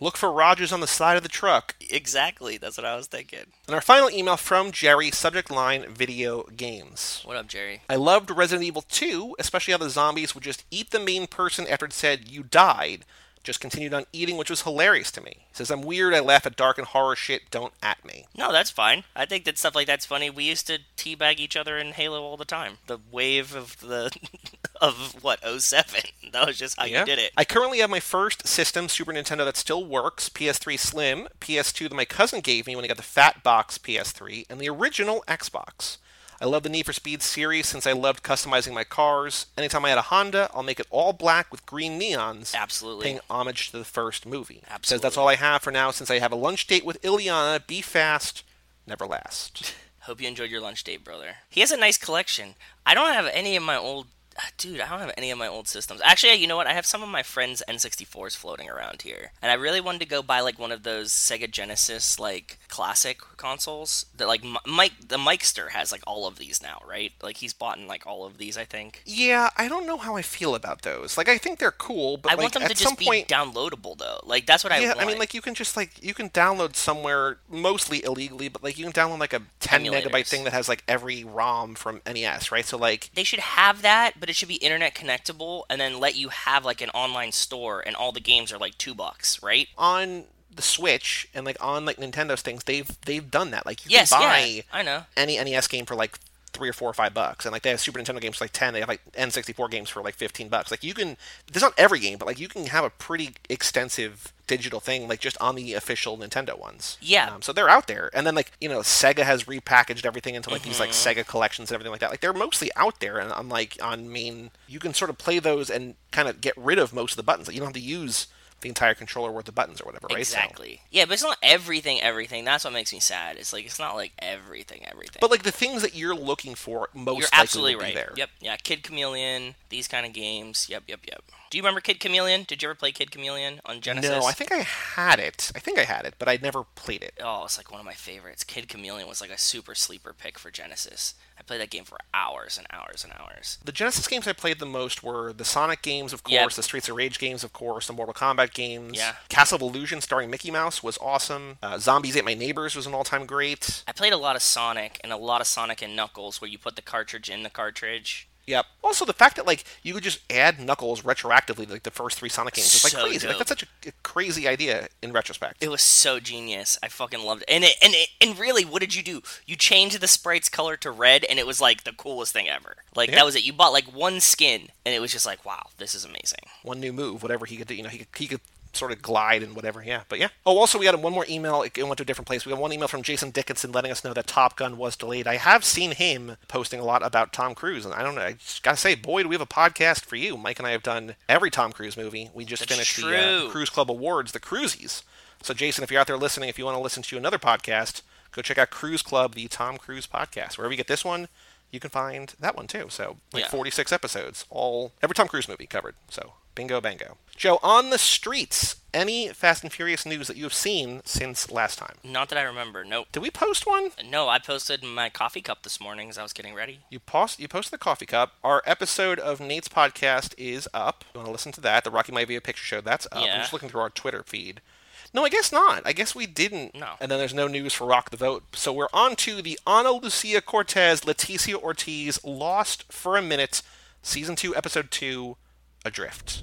look for rogers on the side of the truck exactly. That's what I was thinking. and our final email from jerry subject line video games What up, Jerry? I loved Resident Evil 2, especially how the zombies would just eat the main person after it said you died. Just continued on eating, which was hilarious to me. He says, I'm weird, I laugh at dark and horror shit, don't at me. No, that's fine. I think that stuff like that's funny. We used to teabag each other in Halo all the time. The wave of the of what 07. That was just how you did it. I currently have my first system, Super Nintendo, that still works PS3 Slim, PS2 that my cousin gave me when he got the Fat Box PS3, and the original Xbox. I love the Need for Speed series since I loved customizing my cars. Anytime I had a Honda, I'll make it all black with green neons. Absolutely. Paying homage to the first movie. Says that's all I have for now since I have a lunch date with Ileana. Be fast, never last. Hope you enjoyed your lunch date, brother. He has a nice collection. I don't have any of my old. Ah, Dude, I don't have any of my old systems. Actually, you know what? I have some of my friends' N64s floating around here. And I really wanted to go buy like one of those Sega Genesis like classic consoles. That like Mike the Mikester has like all of these now, right? Like he's bought in like all of these, I think. Yeah, I don't know how I feel about those. Like, I think they're cool, but I like, want them at to some just be point, downloadable though. Like that's what I yeah, want. I mean, like you can just like you can download somewhere mostly illegally, but like you can download like a 10 megabyte thing that has like every ROM from NES, right? So like they should have that, but it should be internet connectable and then let you have like an online store and all the games are like two bucks, right? on the Switch and like on like Nintendo's things, they've they've done that. Like you Yes, can buy yeah, I know. any NES game for like three or four or five bucks, and like they have Super Nintendo games for like ten. They have like N64 games for like fifteen bucks. Like you can, there's not every game, but like you can have a pretty extensive digital thing like just on the official Nintendo ones. Yeah. Um, so they're out there, and then like you know Sega has repackaged everything into like these like Mm-hmm. Sega collections and everything like that. Like they're mostly out there, and on like on main, you can sort of play those and kind of get rid of most of the buttons. Like, you don't have to use the entire controller worth of buttons or whatever, right? So- Exactly. Yeah, but it's not everything, everything. That's what makes me sad. It's like it's not like everything, everything. But like the things that you're looking for, most You're absolutely right. there. Yep. Yeah. Kid Chameleon. These kind of games. Yep. Yep. Yep. Do you remember Kid Chameleon? Did you ever play Kid Chameleon on Genesis? No, I think I had it. I think I had it, but I never played it. Oh, it's like one of my favorites. Kid Chameleon was like a super sleeper pick for Genesis. I played that game for hours and hours and hours. The Genesis games I played the most were the Sonic games, of course, Yep. the Streets of Rage games, of course, the Mortal Kombat games. Yeah. Castle of Illusion starring Mickey Mouse was awesome. Uh, Zombies Ate My Neighbors was an all-time great. I played a lot of Sonic and a lot of Sonic and Knuckles where you put the cartridge in the cartridge. Yep. Also, the fact that like you could just add Knuckles retroactively to like the first three Sonic games is like So crazy. Like that's such a, a crazy idea in retrospect. It was so genius. I fucking loved it. And it, and it, and really, what did you do? You changed the sprite's color to red, and it was like the coolest thing ever. Like Yeah. that was it. You bought like one skin, and it was just like, wow, this is amazing. One new move, whatever he could do. You know, he could, he could sort of glide and whatever. Yeah. But yeah. Oh, also we got one more email. It went to a different place. We got one email from Jason Dickinson letting us know that Top Gun was delayed. I have seen him posting a lot about Tom Cruise, and I don't know. I just gotta say, boy, do we have a podcast for you. Mike and I have done every Tom Cruise movie. We just That's finished the, uh. Cruise Club Awards, the Cruisies. So, Jason, if you're out there listening, if you want to listen to another podcast, go check out Cruise Club, the Tom Cruise podcast. Wherever you get this one, you can find that one too. So, like Yeah. 46 episodes, all every Tom Cruise movie covered. So, bingo, bango. Joe, on the streets, any Fast and Furious news that you have seen since last time? Not that I remember. Nope. Did we post one? No, I posted my coffee cup this morning as I was getting ready. You post you posted the coffee cup. Our episode of Nate's podcast is up. You want to listen to that? The Rocky Maivia picture show that's up. Yeah. I'm just looking through our Twitter feed. No, I guess not. I guess we didn't. No. And then there's no news for Rock the Vote. So we're on to the Ana Lucia Cortez, Leticia Ortiz, Lost for a Minute, Season 2, Episode 2, Adrift.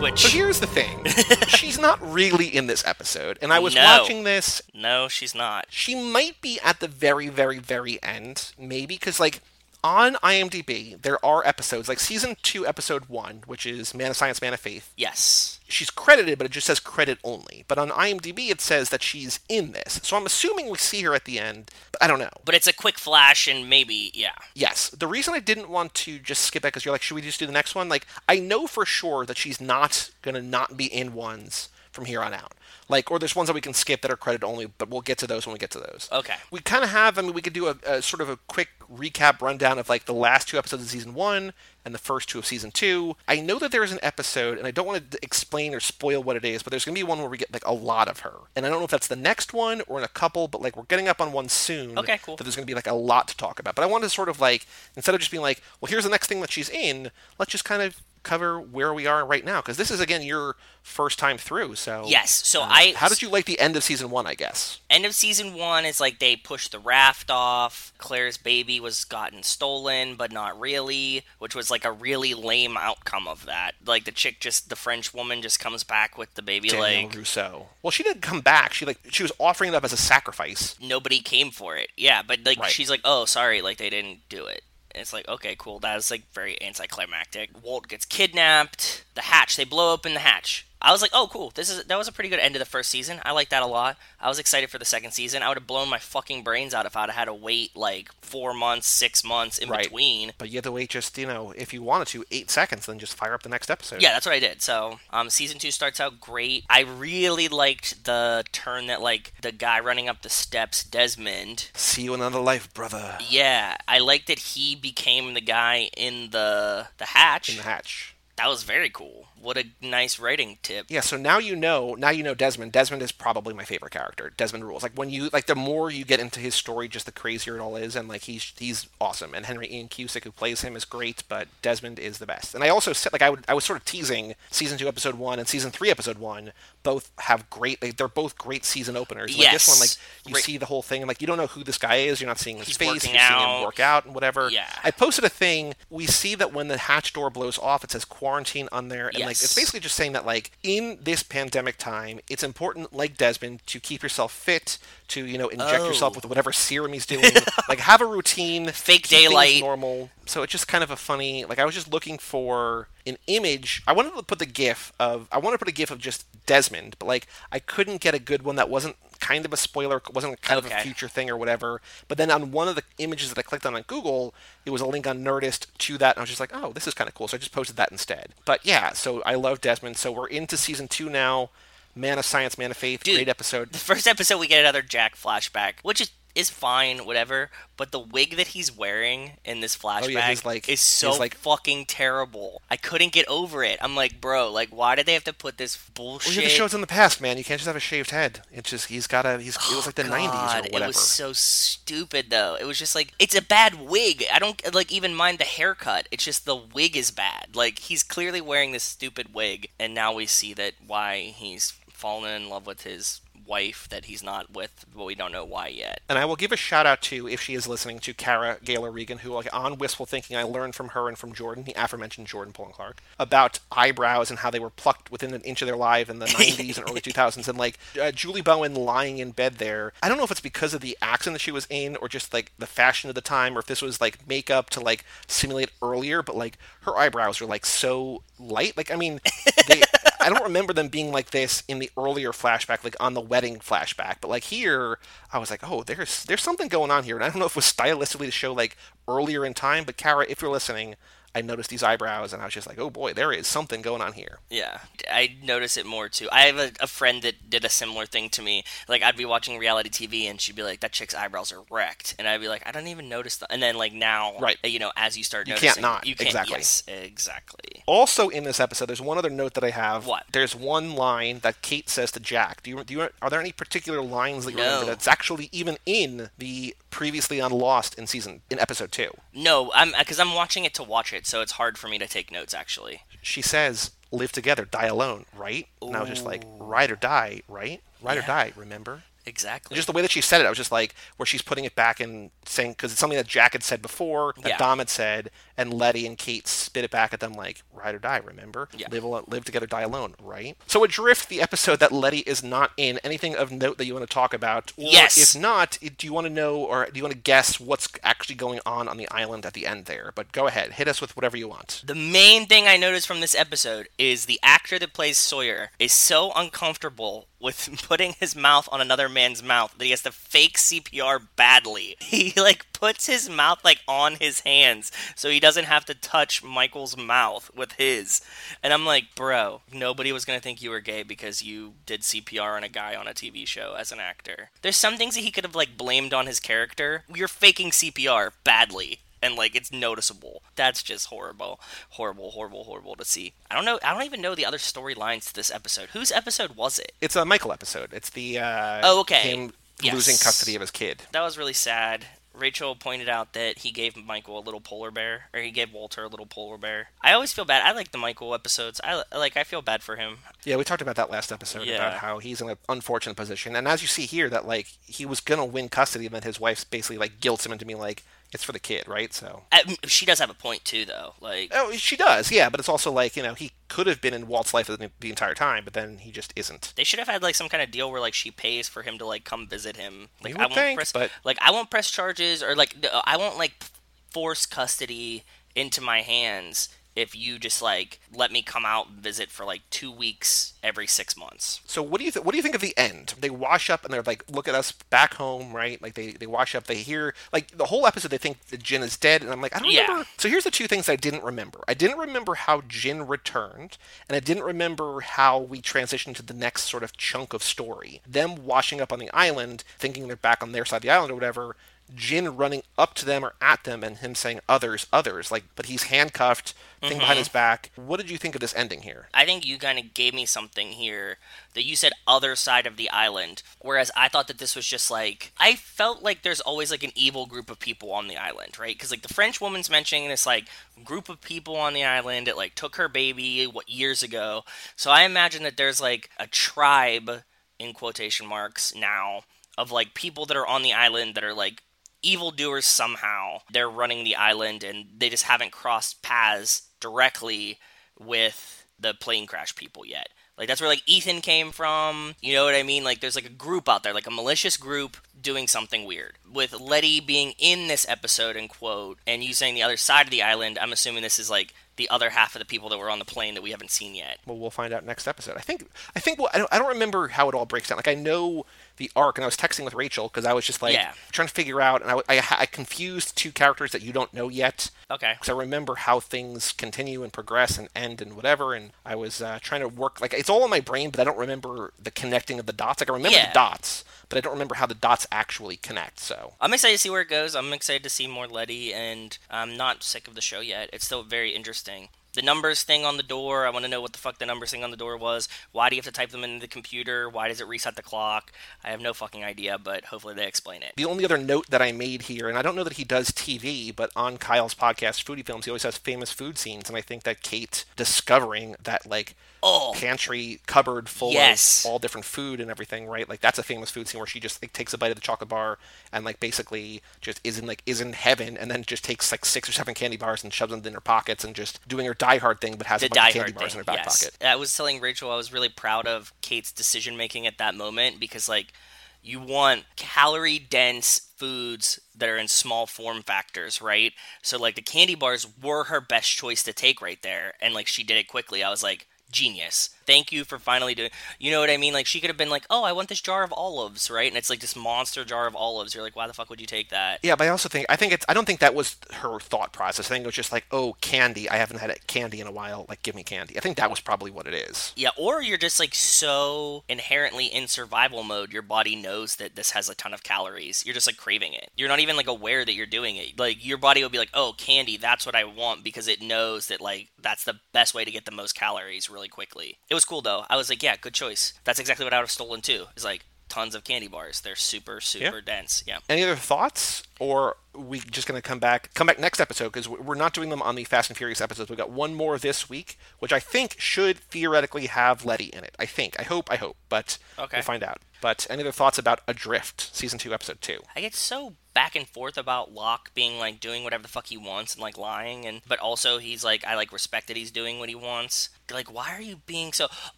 Which So here's the thing. She's not really in this episode. And I was No. watching this no, she's not. she might be at the very, very, very end, maybe because like on IMDb there are episodes like season two, episode one, which is Man of Science, Man of Faith. Yes. She's credited, but it just says credit only. But on IMDb it says that she's in this, so I'm assuming we see her at the end. But I don't know. But it's a quick flash, and maybe, yeah. Yes, the reason I didn't want to just skip it, because you're like, should we just do the next one? Like, I know for sure that she's not gonna not be in ones from here on out. Like, or there's ones that we can skip that are credit only, but we'll get to those when we get to those. Okay. We kind of have. I mean, we could do a, a sort of a quick recap rundown of like the last two episodes of season one and the first two of season two. I know that there is an episode, and I don't want to explain or spoil what it is, but there's gonna be one where we get like a lot of her, and I don't know if that's the next one or in a couple, but like we're getting up on one soon. Okay, cool. That there's gonna be like a lot to talk about, but I wanted to sort of like instead of just being like, well, here's the next thing that she's in, let's just kind of cover where we are right now because this is again your first time through. So Yes, so uh, I- how did you like the end of season one? I guess. End of season one is like they pushed the raft off. Claire's baby was gotten stolen, but not really, which was like a really lame outcome of that. Like the chick just, the French woman just comes back with the baby Danielle like. Rousseau. Well, she didn't come back. She like she was offering it up as a sacrifice. nobody came for it. Yeah, but like Right. she's like, "Oh, sorry, like they didn't do it." It's like, "Okay, cool." That is like very anticlimactic. Walt gets kidnapped. The hatch, they blow open the hatch. I was like, "Oh, cool. This is that was a pretty good end of the first season. I like that a lot. I was excited for the second season. I would have blown my fucking brains out if I'd have had to wait like 4 months, 6 months in Right. between. But you had to wait just you know if you wanted to eight seconds, then just fire up the next episode. Yeah, that's what I did. So, um, season two starts out great. I really liked the turn that like the guy running up the steps, Desmond, See you in another life, brother. Yeah, I like that he became the guy in the the hatch. In the hatch. That was very cool. What a nice writing tip. Yeah, so now you know. Now you know Desmond. Desmond is probably my favorite character. Desmond rules. Like when you like, the more you get into his story, just the crazier it all is, and like he's he's awesome. And Henry Ian Cusick, who plays him, is great. But Desmond is the best. And I also said like I would I was sort of teasing season two episode one and season three episode one. Both have great. Like, they're both great season openers. Like this one, like you Great. see the whole thing, and like you don't know who this guy is. You're not seeing his He's face. You're seeing him out. work out and whatever. Yeah. I posted a thing. We see that when the hatch door blows off, it says quarantine on there, and like it's basically just saying that like in this pandemic time, it's important, like Desmond, to keep yourself fit, to you know inject yourself Oh. with whatever serum he's doing, like have a routine, Fake daylight. normal. So it's just kind of a funny. Like I was just looking for an image. I wanted to put the GIF of. I wanted to put a GIF of just Desmond, but like I couldn't get a good one that wasn't kind of a spoiler, wasn't kind of a future thing or whatever. But then on one of the images that I clicked on on Google, it was a link on Nerdist to that, and I was just like, oh, this is kind of cool. So I just posted that instead. But yeah, so I love Desmond. So we're into season two now. Man of Science, Man of Faith, Dude. great episode. The first episode, we get another Jack flashback, which is is fine, whatever. But the wig that he's wearing in this flashback Oh, yeah, like- is so like- fucking terrible. I couldn't get over it. I'm like, bro, like, why did they have to put this Well, bullshit? you have to show it's in the past, man. You can't just have a shaved head. It's just he's got a he's it was like the '90s or whatever. It was so stupid though. It was just like it's a bad wig. I don't like even mind the haircut. It's just the wig is bad. Like he's clearly wearing this stupid wig, and now we see that why he's fallen in love with his wife that he's not with, but we don't know why yet. And I will give a shout out to, if she is listening, to Kara Gaylor Regan, who, like, on Wistful Thinking, I learned from her and from Jordan, the aforementioned Jordan Pullen Clark, about eyebrows and how they were plucked within an inch of their life in the 90s and early 2000s. And, like, uh, Julie Bowen lying in bed there, I don't know if it's because of the accent that she was in or just, like, the fashion of the time or if this was, like, makeup to, like, simulate earlier, but, like, her eyebrows are, like, so light. Like, I mean, they. I don't remember them being like this in the earlier flashback, like on the wedding flashback. But like here, I was like, oh, there's there's something going on here, and I don't know if it was stylistically to show like earlier in time. But Kara, if you're listening, I noticed these eyebrows, and I was just like, oh boy, there is something going on here. Yeah, I notice it more too. I have a, a friend that did a similar thing to me. Like I'd be watching reality TV and she'd be like, "That chick's eyebrows are wrecked," and I'd be like, "I don't even notice that." And then like now, Right. Uh, you know, as you start You noticing, can't not. You can't. Exactly. Yes, exactly. Also in this episode, there's one other note that I have. What? There's one line that Kate says to Jack. Do you do you are there any particular lines that you No. remember that's actually even in the previously on Lost in season in episode two? No, I'm uh, because I'm watching it to watch it, so it's hard for me to take notes. Actually, she says, "Live together, die alone," right? And I was just like, "Ride or die," right? Ride or die. Remember? exactly. Just the way that she said it, I was just like, where she's putting it back and saying because it's something that Jack had said before, that Yeah. Dom had said, and Letty and Kate spit it back at them like, "Ride or die." Remember? Yeah. Live alo- live together, die alone. Right? So adrift the episode that Letty is not in. Anything of note that you want to talk about? Or Yes. If not, do you want to know or do you want to guess what's actually going on on the island at the end there? But go ahead, hit us with whatever you want. The main thing I noticed from this episode is the actor that plays Sawyer is so uncomfortable with putting his mouth on another man's mouth that he has to fake CPR badly. He like puts his mouth like on his hands so he doesn't have to touch Michael's mouth with his. And I'm like, "Bro, nobody was going to think you were gay because you did CPR on a guy on a TV show as an actor." There's some things that he could have like blamed on his character. You're faking CPR badly and like it's noticeable. That's just horrible, horrible, horrible, horrible to see. I don't know. I don't even know the other storylines to this episode. Whose episode was it? It's a Michael episode. It's the uh, Oh, okay. him Yes. losing custody of his kid. That was really sad. Rachel pointed out that he gave Michael a little polar bear, or he gave Walter a little polar bear. I always feel bad. I like the Michael episodes. I like. I feel bad for him. Yeah, we talked about that last episode Yeah. about how he's in an unfortunate position, and as you see here, that like he was gonna win custody, and then his wife basically like guilts him into being like, it's for the kid, right? So. She does have a point too, though. Like, Oh, she does, yeah, but it's also like you know he could have been in Walt's life the, entire time, but then he just isn't. They should have had like some kind of deal where like she pays for him to like come visit him. Like I won't think, press but- like I won't press charges or like I won't like force custody into my hands if you just like let me come out and visit for like two weeks every six months. So what do you th- what do you think of the end? They wash up and they're like, look at us back home, right? Like they, they wash up, they hear like the whole episode they think that Jin is dead, and I'm like, I don't Yeah. remember. So here's the two things I didn't remember. I didn't remember how Jin returned, and I didn't remember how we transitioned to the next sort of chunk of story. Them washing up on the island, thinking they're back on their side of the island or whatever. Jin running up to them or at them and him saying others, others, like, but he's handcuffed, thing behind mm-hmm. his back. What did you think of this ending here? I think you kind of gave me something here that you said other side of the island, whereas I thought that this was just like I felt like there's always like an evil group of people on the island, right? Because like the French woman's mentioning this like group of people on the island that like took her baby what years ago. So I imagine that there's like a tribe in quotation marks now of like people that are on the island that are like evildoers somehow. They're running the island and they just haven't crossed paths directly with the plane crash people yet. Like that's where like Ethan came from. You know what I mean? Like there's like a group out there, like a malicious group doing something weird. With Letty being in this episode and quote, and you saying the other side of the island, I'm assuming this is like the other half of the people that were on the plane that we haven't seen yet. Well, we'll find out next episode. I think I think well, I don't, I don't remember how it all breaks down. Like I know the arc, and I was texting with Rachel because I was just like Yeah. trying to figure out, and I, I, I confused two characters that you don't know yet. Okay. Because I remember how things continue and progress and end and whatever, and I was uh, trying to work like it's all in my brain, but I don't remember the connecting of the dots. Like I remember Yeah. the dots, but I don't remember how the dots actually connect. So I'm excited to see where it goes. I'm excited to see more Letty, and I'm not sick of the show yet. It's still very interesting. The numbers thing on the door, I want to know what the fuck the numbers thing on the door was. Why do you have to type them into the computer? Why does it reset the clock? I have no fucking idea, but hopefully they explain it. the only other note that I made here, and I don't know that he does TV, but on Kyle's podcast, Foodie Films, he always has famous food scenes, and I think that Kate discovering that like Oh, pantry cupboard full Yes. of all different food and everything, right? Like that's a famous food scene where she just like takes a bite of the chocolate bar and like basically just is in like is in heaven, and then just takes like six or seven candy bars and shoves them in her pockets and just doing her Die Hard thing, but has the a bunch of candy bars thing. in her back yes. pocket. I was telling Rachel I was really proud of Kate's decision making at that moment because like you want calorie dense foods that are in small form factors, right? So like the candy bars were her best choice to take right there and like she did it quickly. I was like genius. Thank you for finally doing. You know what I mean? Like she could have been like, "Oh, I want this jar of olives," right? And it's like this monster jar of olives. You're like, "Why the fuck would you take that?" Yeah, but I also think I think it's I don't think that was her thought process. I think it was just like, oh, candy. I haven't had candy in a while. Like, give me candy. I think that was probably what it is. Yeah, or you're just like so inherently in survival mode, your body knows that this has a ton of calories. You're just like craving it. You're not even like aware that you're doing it. Like your body will be like, "Oh, candy, that's what I want" because it knows that like that's the best way to get the most calories really quickly. It was cool though. I was like, "Yeah, good choice." That's exactly what I would have stolen too. Is like tons of candy bars. They're super super dense. Yeah. Any other thoughts, or are we just going to come back come back next episode because we're not doing them on the Fast and Furious episodes. We got one more this week, which I think should theoretically have Letty in it. I think. I hope. I hope. But Okay. we'll find out. But any other thoughts about Adrift, season two, episode two? I get so back and forth about Locke being like doing whatever the fuck he wants and like lying and but also he's like I like respect that he's doing what he wants. Like why are you being so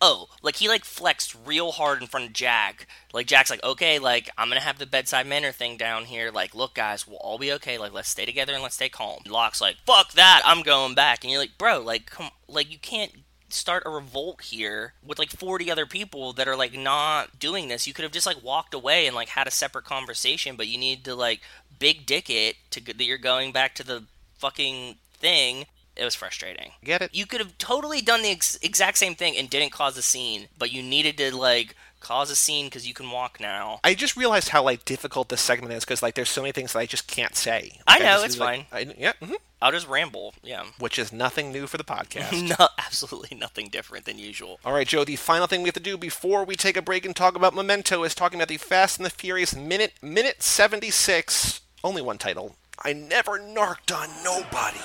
Oh, like he like flexed real hard in front of Jack. Like Jack's like, "Okay, like I'm going to have the bedside manner thing down here. Like, look guys, we'll all be okay. Like let's stay together and let's stay calm." Locke's like, "Fuck that. I'm going back." And you're like, "Bro, like come like you can't start a revolt here with like 40 other people that are like not doing this. You could have just like walked away and like had a separate conversation but you need to like big dick it to that you're going back to the fucking thing. It was frustrating. Get it? you could have totally done the ex- exact same thing and didn't cause a scene but you needed to like cause a scene because you can walk now I just realized how like difficult this segment is because like there's so many things that I just can't say. I know, just it's like, I, yeah, mhm. i'll just ramble yeah which is nothing new for the podcast. no absolutely nothing different than usual All right, Joe. The final thing we have to do before we take a break and talk about Memento is talking about the Fast and the Furious minute minute seventy six. Only one title. I never narked on nobody.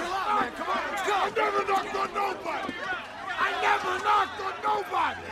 I never knocked on nobody. I never knocked on nobody.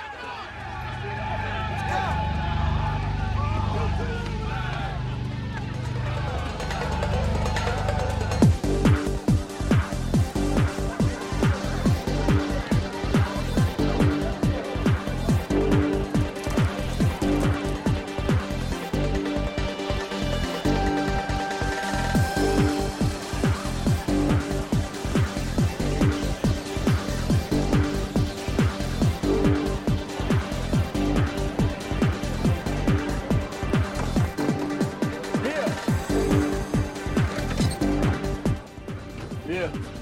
Yeah.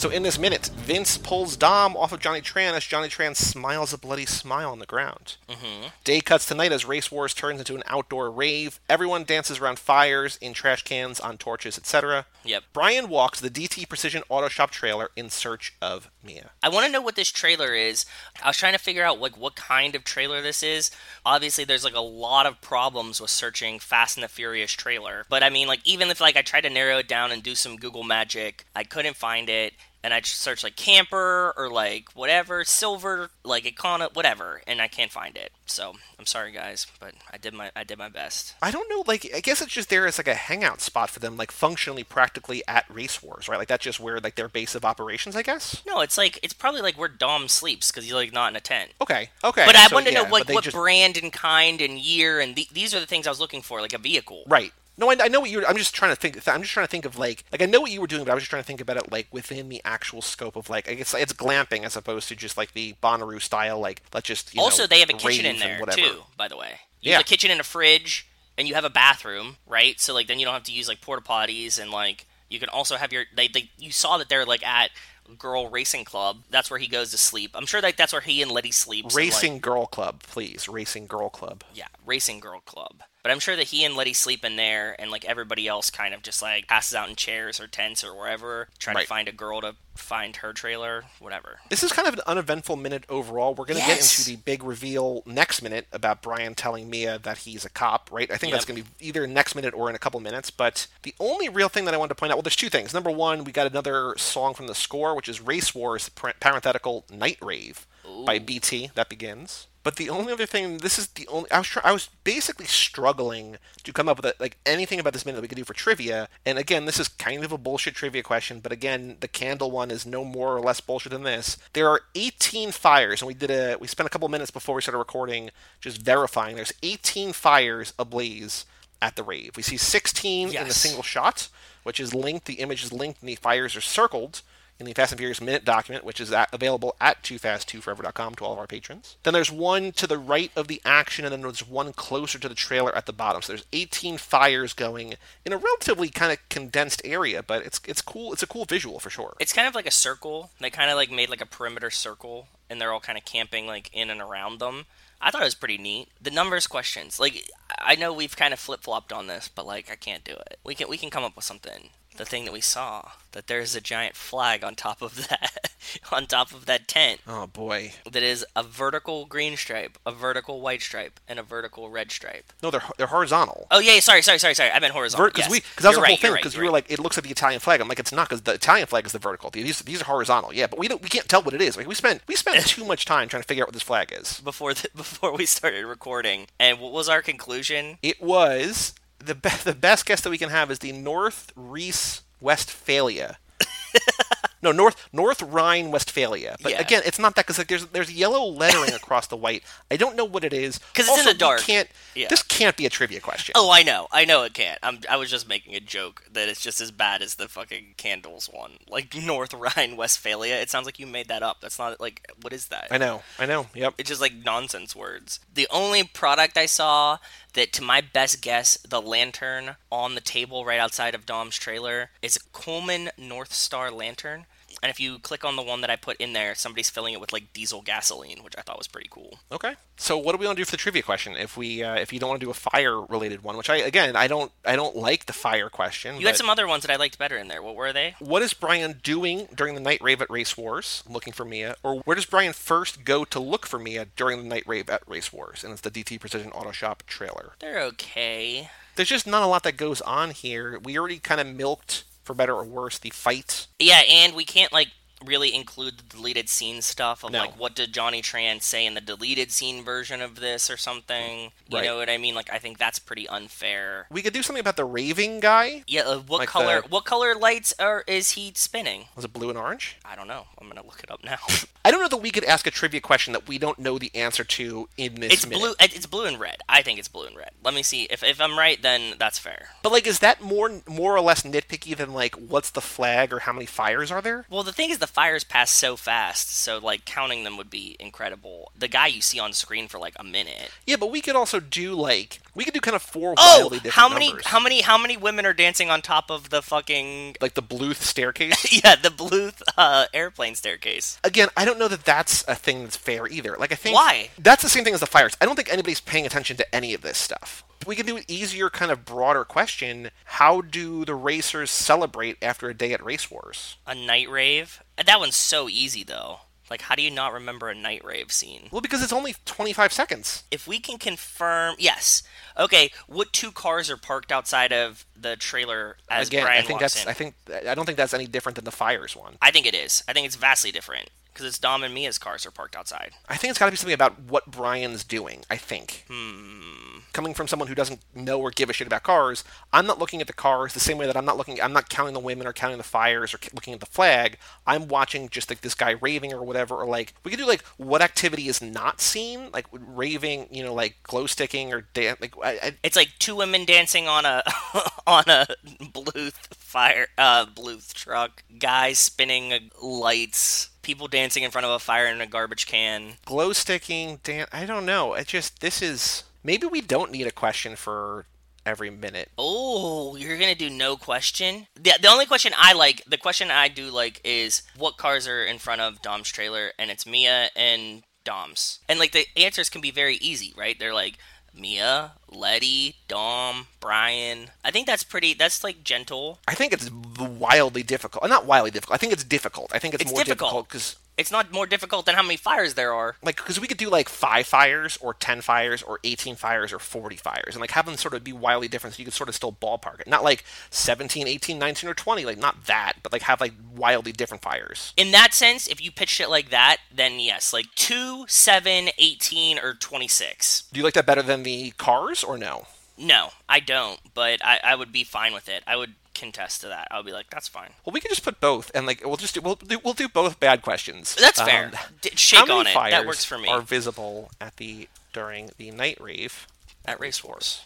So in this minute, Vince pulls Dom off of Johnny Tran as Johnny Tran smiles a bloody smile on the ground. Mm-hmm. Day cuts to night as Race Wars turns into an outdoor rave. Everyone dances around fires, in trash cans, on torches, etc. Yep. Brian walks the DT Precision Auto Shop trailer in search of Mia. I want to know what this trailer is. I was trying to figure out like what kind of trailer this is. Obviously, there's like a lot of problems with searching Fast and the Furious trailer. But I mean, like even if like I tried to narrow it down and do some Google magic, I couldn't find it. And I just searched like camper or like whatever silver, like icona, whatever, and I can't find it. So I'm sorry, guys, but I did my I did my best. I don't know, like I guess it's just there as like a hangout spot for them, like functionally practically at Race Wars, right? Like that's just where like their base of operations, I guess. No, it's like it's probably like where Dom sleeps because he's like not in a tent. Okay, okay. But I so, wanted to yeah, know like what just- brand and kind and year and th- these are the things I was looking for, like a vehicle. Right. No, I, I know what you're. I'm just trying to think. I'm just trying to think of like, like I know what you were doing, but I was just trying to think about it like within the actual scope of like, I guess it's glamping as opposed to just like the Bonnaroo style. Like, let's just you also know, they have a kitchen in there too. By the way, you Yeah. have a kitchen and a fridge, and you have a bathroom, right? So like then you don't have to use like porta potties, and like you can also have your. They, they you saw that they're like at Girl Racing Club. That's where he goes to sleep. I'm sure like that's where he and Letty sleeps. and, like- Racing Girl Club, please. Racing Girl Club. yeah, Racing Girl Club. But I'm sure that he and Letty sleep in there, and like everybody else kind of just like passes out in chairs or tents or wherever, trying Right. to find a girl to find her trailer, whatever. This is kind of an uneventful minute overall. We're going to Yes. get into the big reveal next minute about Brian telling Mia that he's a cop, right? I think that's going to be either next minute or in a couple minutes. But the only real thing that I wanted to point out well, there's two things. Number one, we got another song from the score, which is Race Wars, parenthetical Night Rave by BT. That begins. But the only other thing, this is the only I was try, I was basically struggling to come up with a, like anything about this minute that we could do for trivia. And again, this is kind of a bullshit trivia question, but again, the candle one is no more or less bullshit than this. There are 18 fires, and we did a we spent a couple minutes before we started recording just verifying. There's 18 fires ablaze at the rave. We see 16 in a single shot, which is linked. The image is linked, and the fires are circled in the Fast and Furious Minute document, which is at, available at 2fast2forever.com to all of our patrons. Then there's one to the right of the action, and then there's one closer to the trailer at the bottom. So there's 18 fires going in a relatively kind of condensed area, but it's it's cool. It's a cool visual for sure. It's kind of like a circle. They kind of like made like a perimeter circle, and they're all kind of camping like in and around them. I thought it was pretty neat. The numbers questions, like I know we've kind of flip flopped on this, but like I can't do it. We can we can come up with something. The thing that we saw that there's a giant flag on top of that on top of that tent Oh boy, that is a vertical green stripe, a vertical white stripe, and a vertical red stripe. no, they're they're horizontal. Oh yeah, sorry, sorry, sorry, sorry. I meant horizontal. Because yes. we because that was You're the whole right, thing. you're right, Because we were right. like, it looks like the Italian flag. I'm like, it's not because the Italian flag is the vertical. These these are horizontal. Yeah, but we don't we can't tell what it is. Like we spent we spent too much time trying to figure out what this flag is. before the, before we started recording. And what was our conclusion? It was the be- the best guess that we can have is the North Reese Westphalia. no, North North Rhine Westphalia. But Yeah. again, it's not that because like there's there's yellow lettering across the white. I don't know what it is 'Cause it's in the dark. Can't Yeah. this can't be a trivia question? Oh, I know, I know it can't. I'm, I was just making a joke that it's just as bad as the fucking candles one, like North Rhine Westphalia. It sounds like you made that up. That's not like what is that? I know, I know. Yep. It's just like nonsense words. The only product I saw that, to my best guess, the lantern on the table right outside of Dom's trailer is a Coleman North Star lantern. And if you click on the one that I put in there, somebody's filling it with like diesel gasoline, which I thought was pretty cool. Okay. So what do we want to do for the trivia question? If we uh, if you don't want to do a fire related one, which I again I don't I don't like the fire question. You had some other ones that I liked better in there. What were they? What is Brian doing during the night rave at Race Wars, looking for Mia, or where does Brian first go to look for Mia during the night rave at Race Wars? And it's the DT Precision Auto Shop trailer. They're okay. There's just not a lot that goes on here. We already kind of milked, for better or worse, the fight. Yeah, and we can't like really include the deleted scene stuff of No. like what did Johnny Tran say in the deleted scene version of this or something. You Right. know what I mean? Like I think that's pretty unfair. We could do something about the raving guy. Yeah, uh, what Like color? the- What color lights are is he spinning? Was it blue and orange? I don't know. I'm gonna look it up now. I don't know that we could ask a trivia question that we don't know the answer to in this it's minute. blue. It's blue and red. I think it's blue and red. Let me see if if I'm right. Then that's fair. But like, is that more more or less nitpicky than like what's the flag or how many fires are there? Well, the thing is, the fires pass so fast, so like counting them would be incredible. The guy you see on screen for like a minute. Yeah, but we could also do like we could do kind of four Oh, wildly different how many? numbers. How many? How many women are dancing on top of the fucking? like the Bluth staircase. Yeah, the Bluth uh, airplane staircase. Again, I don't know that that's a thing that's fair either. Like I think Why? That's the same thing as the fires. I don't think anybody's paying attention to any of this stuff. We can do an easier, kind of broader question. How do the racers celebrate after a day at Race Wars? A night rave. That one's so easy though. Like, how do you not remember a night rave scene? Well, because it's only 25 seconds. If we can confirm, yes. Okay, what two cars are parked outside of the trailer as Again, Brian I think walks that's in? I think I don't think that's any different than the fires one. I think it is. I think it's vastly different. Because it's Dom and Mia's cars are parked outside. I think it's got to be something about what Brian's doing. I think. Hmm. Coming from someone who doesn't know or give a shit about cars, I'm not looking at the cars the same way that I'm not looking. I'm not counting the women or counting the fires or looking at the flag. I'm watching just like this guy raving or whatever. Or like we could do like what activity is not seen, like raving, you know, like glow sticking or dan- like I, I, It's like two women dancing on a on a Bluth fire uh Bluth truck, guys spinning uh, lights, people dancing in front of a fire in a garbage can. glow sticking. Dan- I don't know. It just this is maybe we don't need a question for every minute. Oh, you're gonna do no question. The the only question I like, the question I do like is what cars are in front of Dom's trailer, and it's Mia and Dom's, and like the answers can be very easy, right? They're like Mia, Letty, Dom, Brian. I think that's pretty. That's like gentle. I think it's wildly difficult. Not wildly difficult. I think it's difficult. I think it's, It's more difficult. difficult because It's not more difficult than how many fires there are. like because we could do like five fires or ten fires or eighteen fires or forty fires and like have them sort of be wildly different so you could sort of still ballpark it not like 17 18 19 or 20 like not that but like have like wildly different fires In that sense, if you pitched it like that, then yes, like 2, 7, 18, or 26. do you like that better than the cars or no No, I don't, but I, I would be fine with it. I would contest to that. I'll be like, that's fine. well we can just put both and like we'll just do we'll do, we'll do both bad questions That's fair. Um, D- shake on it. fires That works for me. are visible at the during the night rave At Race Wars.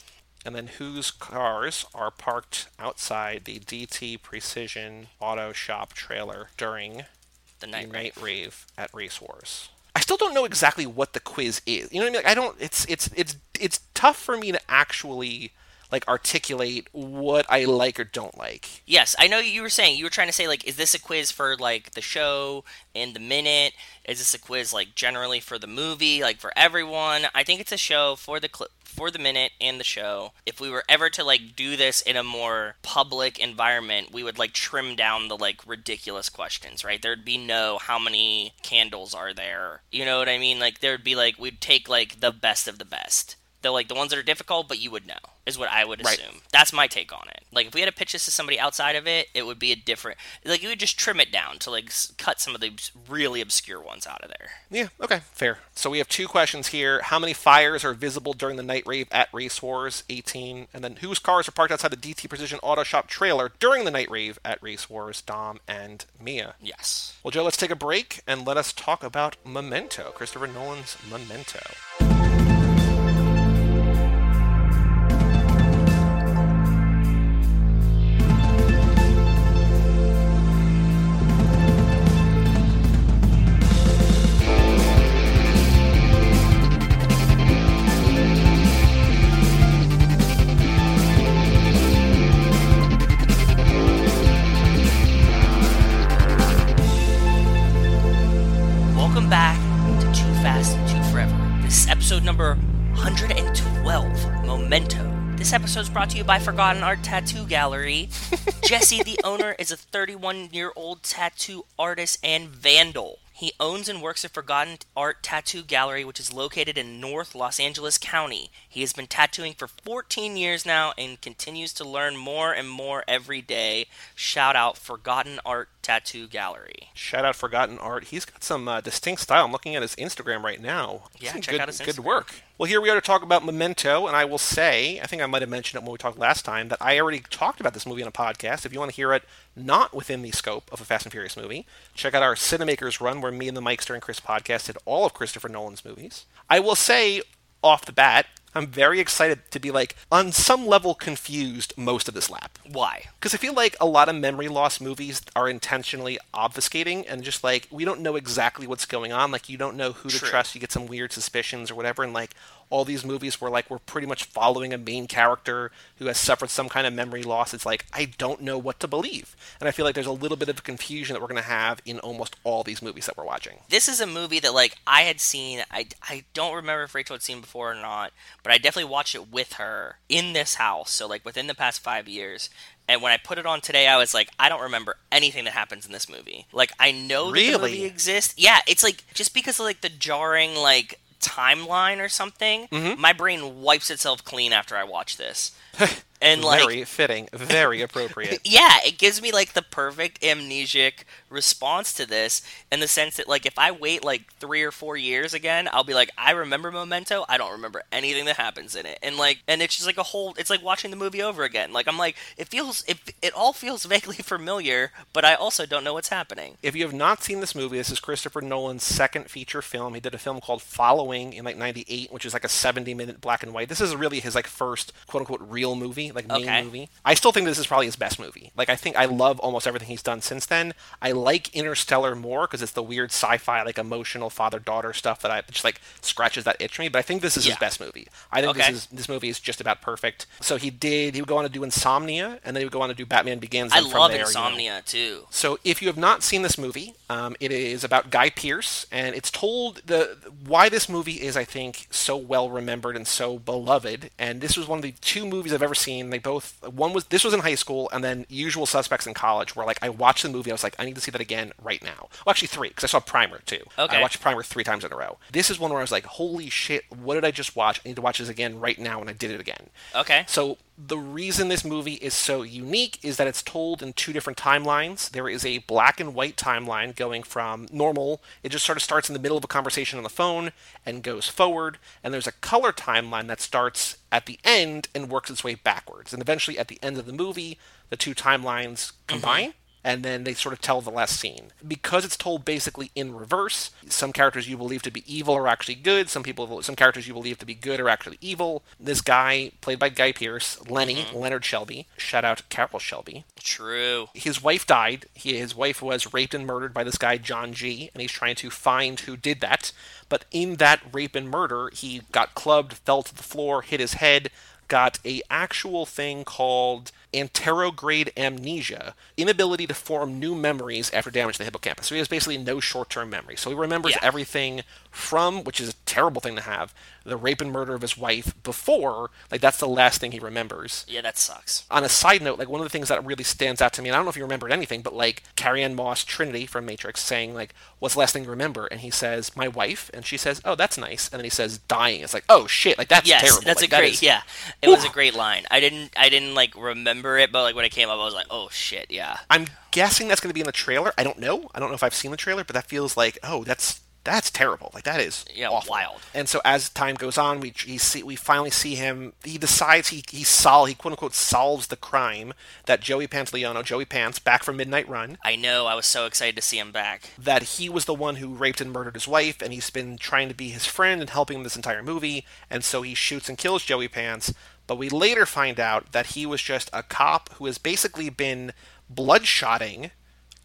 and then whose cars are parked outside the DT Precision Auto Shop trailer during The the night night rave. rave at Race Wars. I still don't know exactly what the quiz is. You know what I mean? Like, I don't. It's it's it's it's tough for me to actually like articulate what I like or don't like. Yes, I know you were saying you were trying to say like, is this a quiz for like the show in the minute? Is this a quiz like generally for the movie, like for everyone? I think it's a show for the clip for the minute and the show. If we were ever to like do this in a more public environment, we would like trim down the like ridiculous questions, right? There'd be no how many candles are there. You know what I mean? Like there'd be like we'd take like the best of the best. The like the ones that are difficult, but you would know is what I would Right. assume. That's my take on it. Like if we had to pitch this to somebody outside of it, it would be a different. Like you would just trim it down to like cut some of the really obscure ones out of there. Yeah. Okay. Fair. So we have two questions here. How many fires are visible during the night rave at Race Wars? 18. And then whose cars are parked outside the DT Precision Auto Shop trailer during the night rave at Race Wars? Dom and Mia. Yes. Well, Joe, let's take a break and let us talk about Memento, Christopher Nolan's Memento. Episode number 112, Memento. This episode is brought to you by Forgotten Art Tattoo Gallery. Jesse, the owner, is a 31 year old tattoo artist and vandal. He owns and works at Forgotten Art Tattoo Gallery, which is located in North Los Angeles County. He has been tattooing for 14 years now and continues to learn more and more every day. Shout out Forgotten Art Tattoo Gallery. Shout out Forgotten Art. He's got some uh, distinct style. I'm looking at his Instagram right now. Yeah, Some check good, out his Good work. Well, here we are to talk about Memento, and I will say, I think I might have mentioned it when we talked last time, that I already talked about this movie on a podcast. If you want to hear it not within the scope of a Fast and Furious movie, check out our Cinemakers run where me and the Mikester and Chris podcast did all of Christopher Nolan's movies. I will say, off the bat, I'm very excited to be like, on some level, confused most of this lap. Why? Because I feel like a lot of memory loss movies are intentionally obfuscating and just like we don't know exactly what's going on. Like you don't know who to True. trust. You get some weird suspicions or whatever. And like all these movies where like we're pretty much following a main character who has suffered some kind of memory loss. It's like I don't know what to believe. And I feel like there's a little bit of confusion that we're going to have in almost all these movies that we're watching. this is a movie that like I had seen. I, I don't remember if Rachel had seen before or not, but I definitely watched it with her in this house. So like within the past five years. And when I put it on today, I was like, I don't remember anything that happens in this movie. Like I know that the movie exists. Yeah, it's like just because of like the jarring like timeline or something, mm-hmm. my brain wipes itself clean after I watch this. and like very fitting, very appropriate. yeah, it gives me like the perfect amnesic response to this in the sense that like if I wait like three or four years again, I'll be like, I remember Memento, I don't remember anything that happens in it, and like, and it's just like a whole, it's like watching the movie over again. Like I'm like, it feels, it, it all feels vaguely familiar, but I also don't know what's happening. If you have not seen this movie, this is Christopher Nolan's second feature film. He did a film called Following in like '98, which is like a 70 minute black and white. This is really his like first quote unquote real movie, like main Okay. movie. I still think this is probably his best movie. Like I think I love almost everything he's done since then. I like Interstellar more because it's the weird sci-fi like emotional father daughter stuff that I just like scratches that itch for me. But I think this is Yeah. his best movie. I think Okay. this is this movie is just about perfect. So he did. He would go on to do Insomnia, and then he would go on to do Batman Begins. I love there, you know, Insomnia too. so if you have not seen this movie, um, it is about Guy Pearce, and it's told the why this movie is, I think, so well remembered and so beloved. And this was one of the two movies I've ever seen. They both one was this was in high school, and then Usual Suspects in college, where like I watched the movie, I was like, I need to see that again right now. Well, actually three, because I saw Primer too. Okay. I watched Primer three times in a row. This is one where I was like, holy shit, what did I just watch? I need to watch this again right now, and I did it again. Okay. So the reason this movie is so unique is that it's told in two different timelines. There is a black and white timeline going from normal, it just sort of starts in the middle of a conversation on the phone and goes forward, and there's a color timeline that starts at the end and works its way backwards. And eventually at the end of the movie, the two timelines mm-hmm. combine and then they sort of tell the last scene. Because it's told basically in reverse, some characters you believe to be evil are actually good, some people some characters you believe to be good are actually evil. This guy, played by Guy Pearce, Lenny, mm-hmm. Leonard Shelby, shout out Carroll Shelby. True. His wife died. He, his wife was raped and murdered by this guy John G, and he's trying to find who did that. But in that rape and murder, he got clubbed, fell to the floor, hit his head, got a actual thing called anterograde amnesia, inability to form new memories after damage to the hippocampus. So he has basically no short-term memory. So he remembers Yeah. everything from, which is a terrible thing to have, the rape and murder of his wife before, like that's the last thing he remembers Yeah, that sucks. on a side note, like one of the things that really stands out to me, and I don't know if you remembered anything, but like Carrie Ann Moss Trinity from Matrix saying like, "What's the last thing you remember?" And he says, "My wife," and she says, "Oh, that's nice," and then he says, "Dying." It's like, "Oh shit!" Like that's yes, terrible. that's Like, a that great. is- Yeah, it was a great line. I didn't. I didn't like remember it, but like when it came up, I was like, oh shit, yeah. I'm guessing that's going to be in the trailer. I don't know. I don't know if I've seen the trailer, but that feels like, oh, that's that's terrible. Like that is Yeah, awful. wild. And so as time goes on, we he see, we finally see him. He decides he he sol he quote unquote solves the crime that Joey Pantoliano, Joey Pants, back from Midnight Run, I know. I was so excited to see him back. that he was the one who raped and murdered his wife, and he's been trying to be his friend and helping him this entire movie, and so he shoots and kills Joey Pants. But we later find out that he was just a cop who has basically been bloodshotting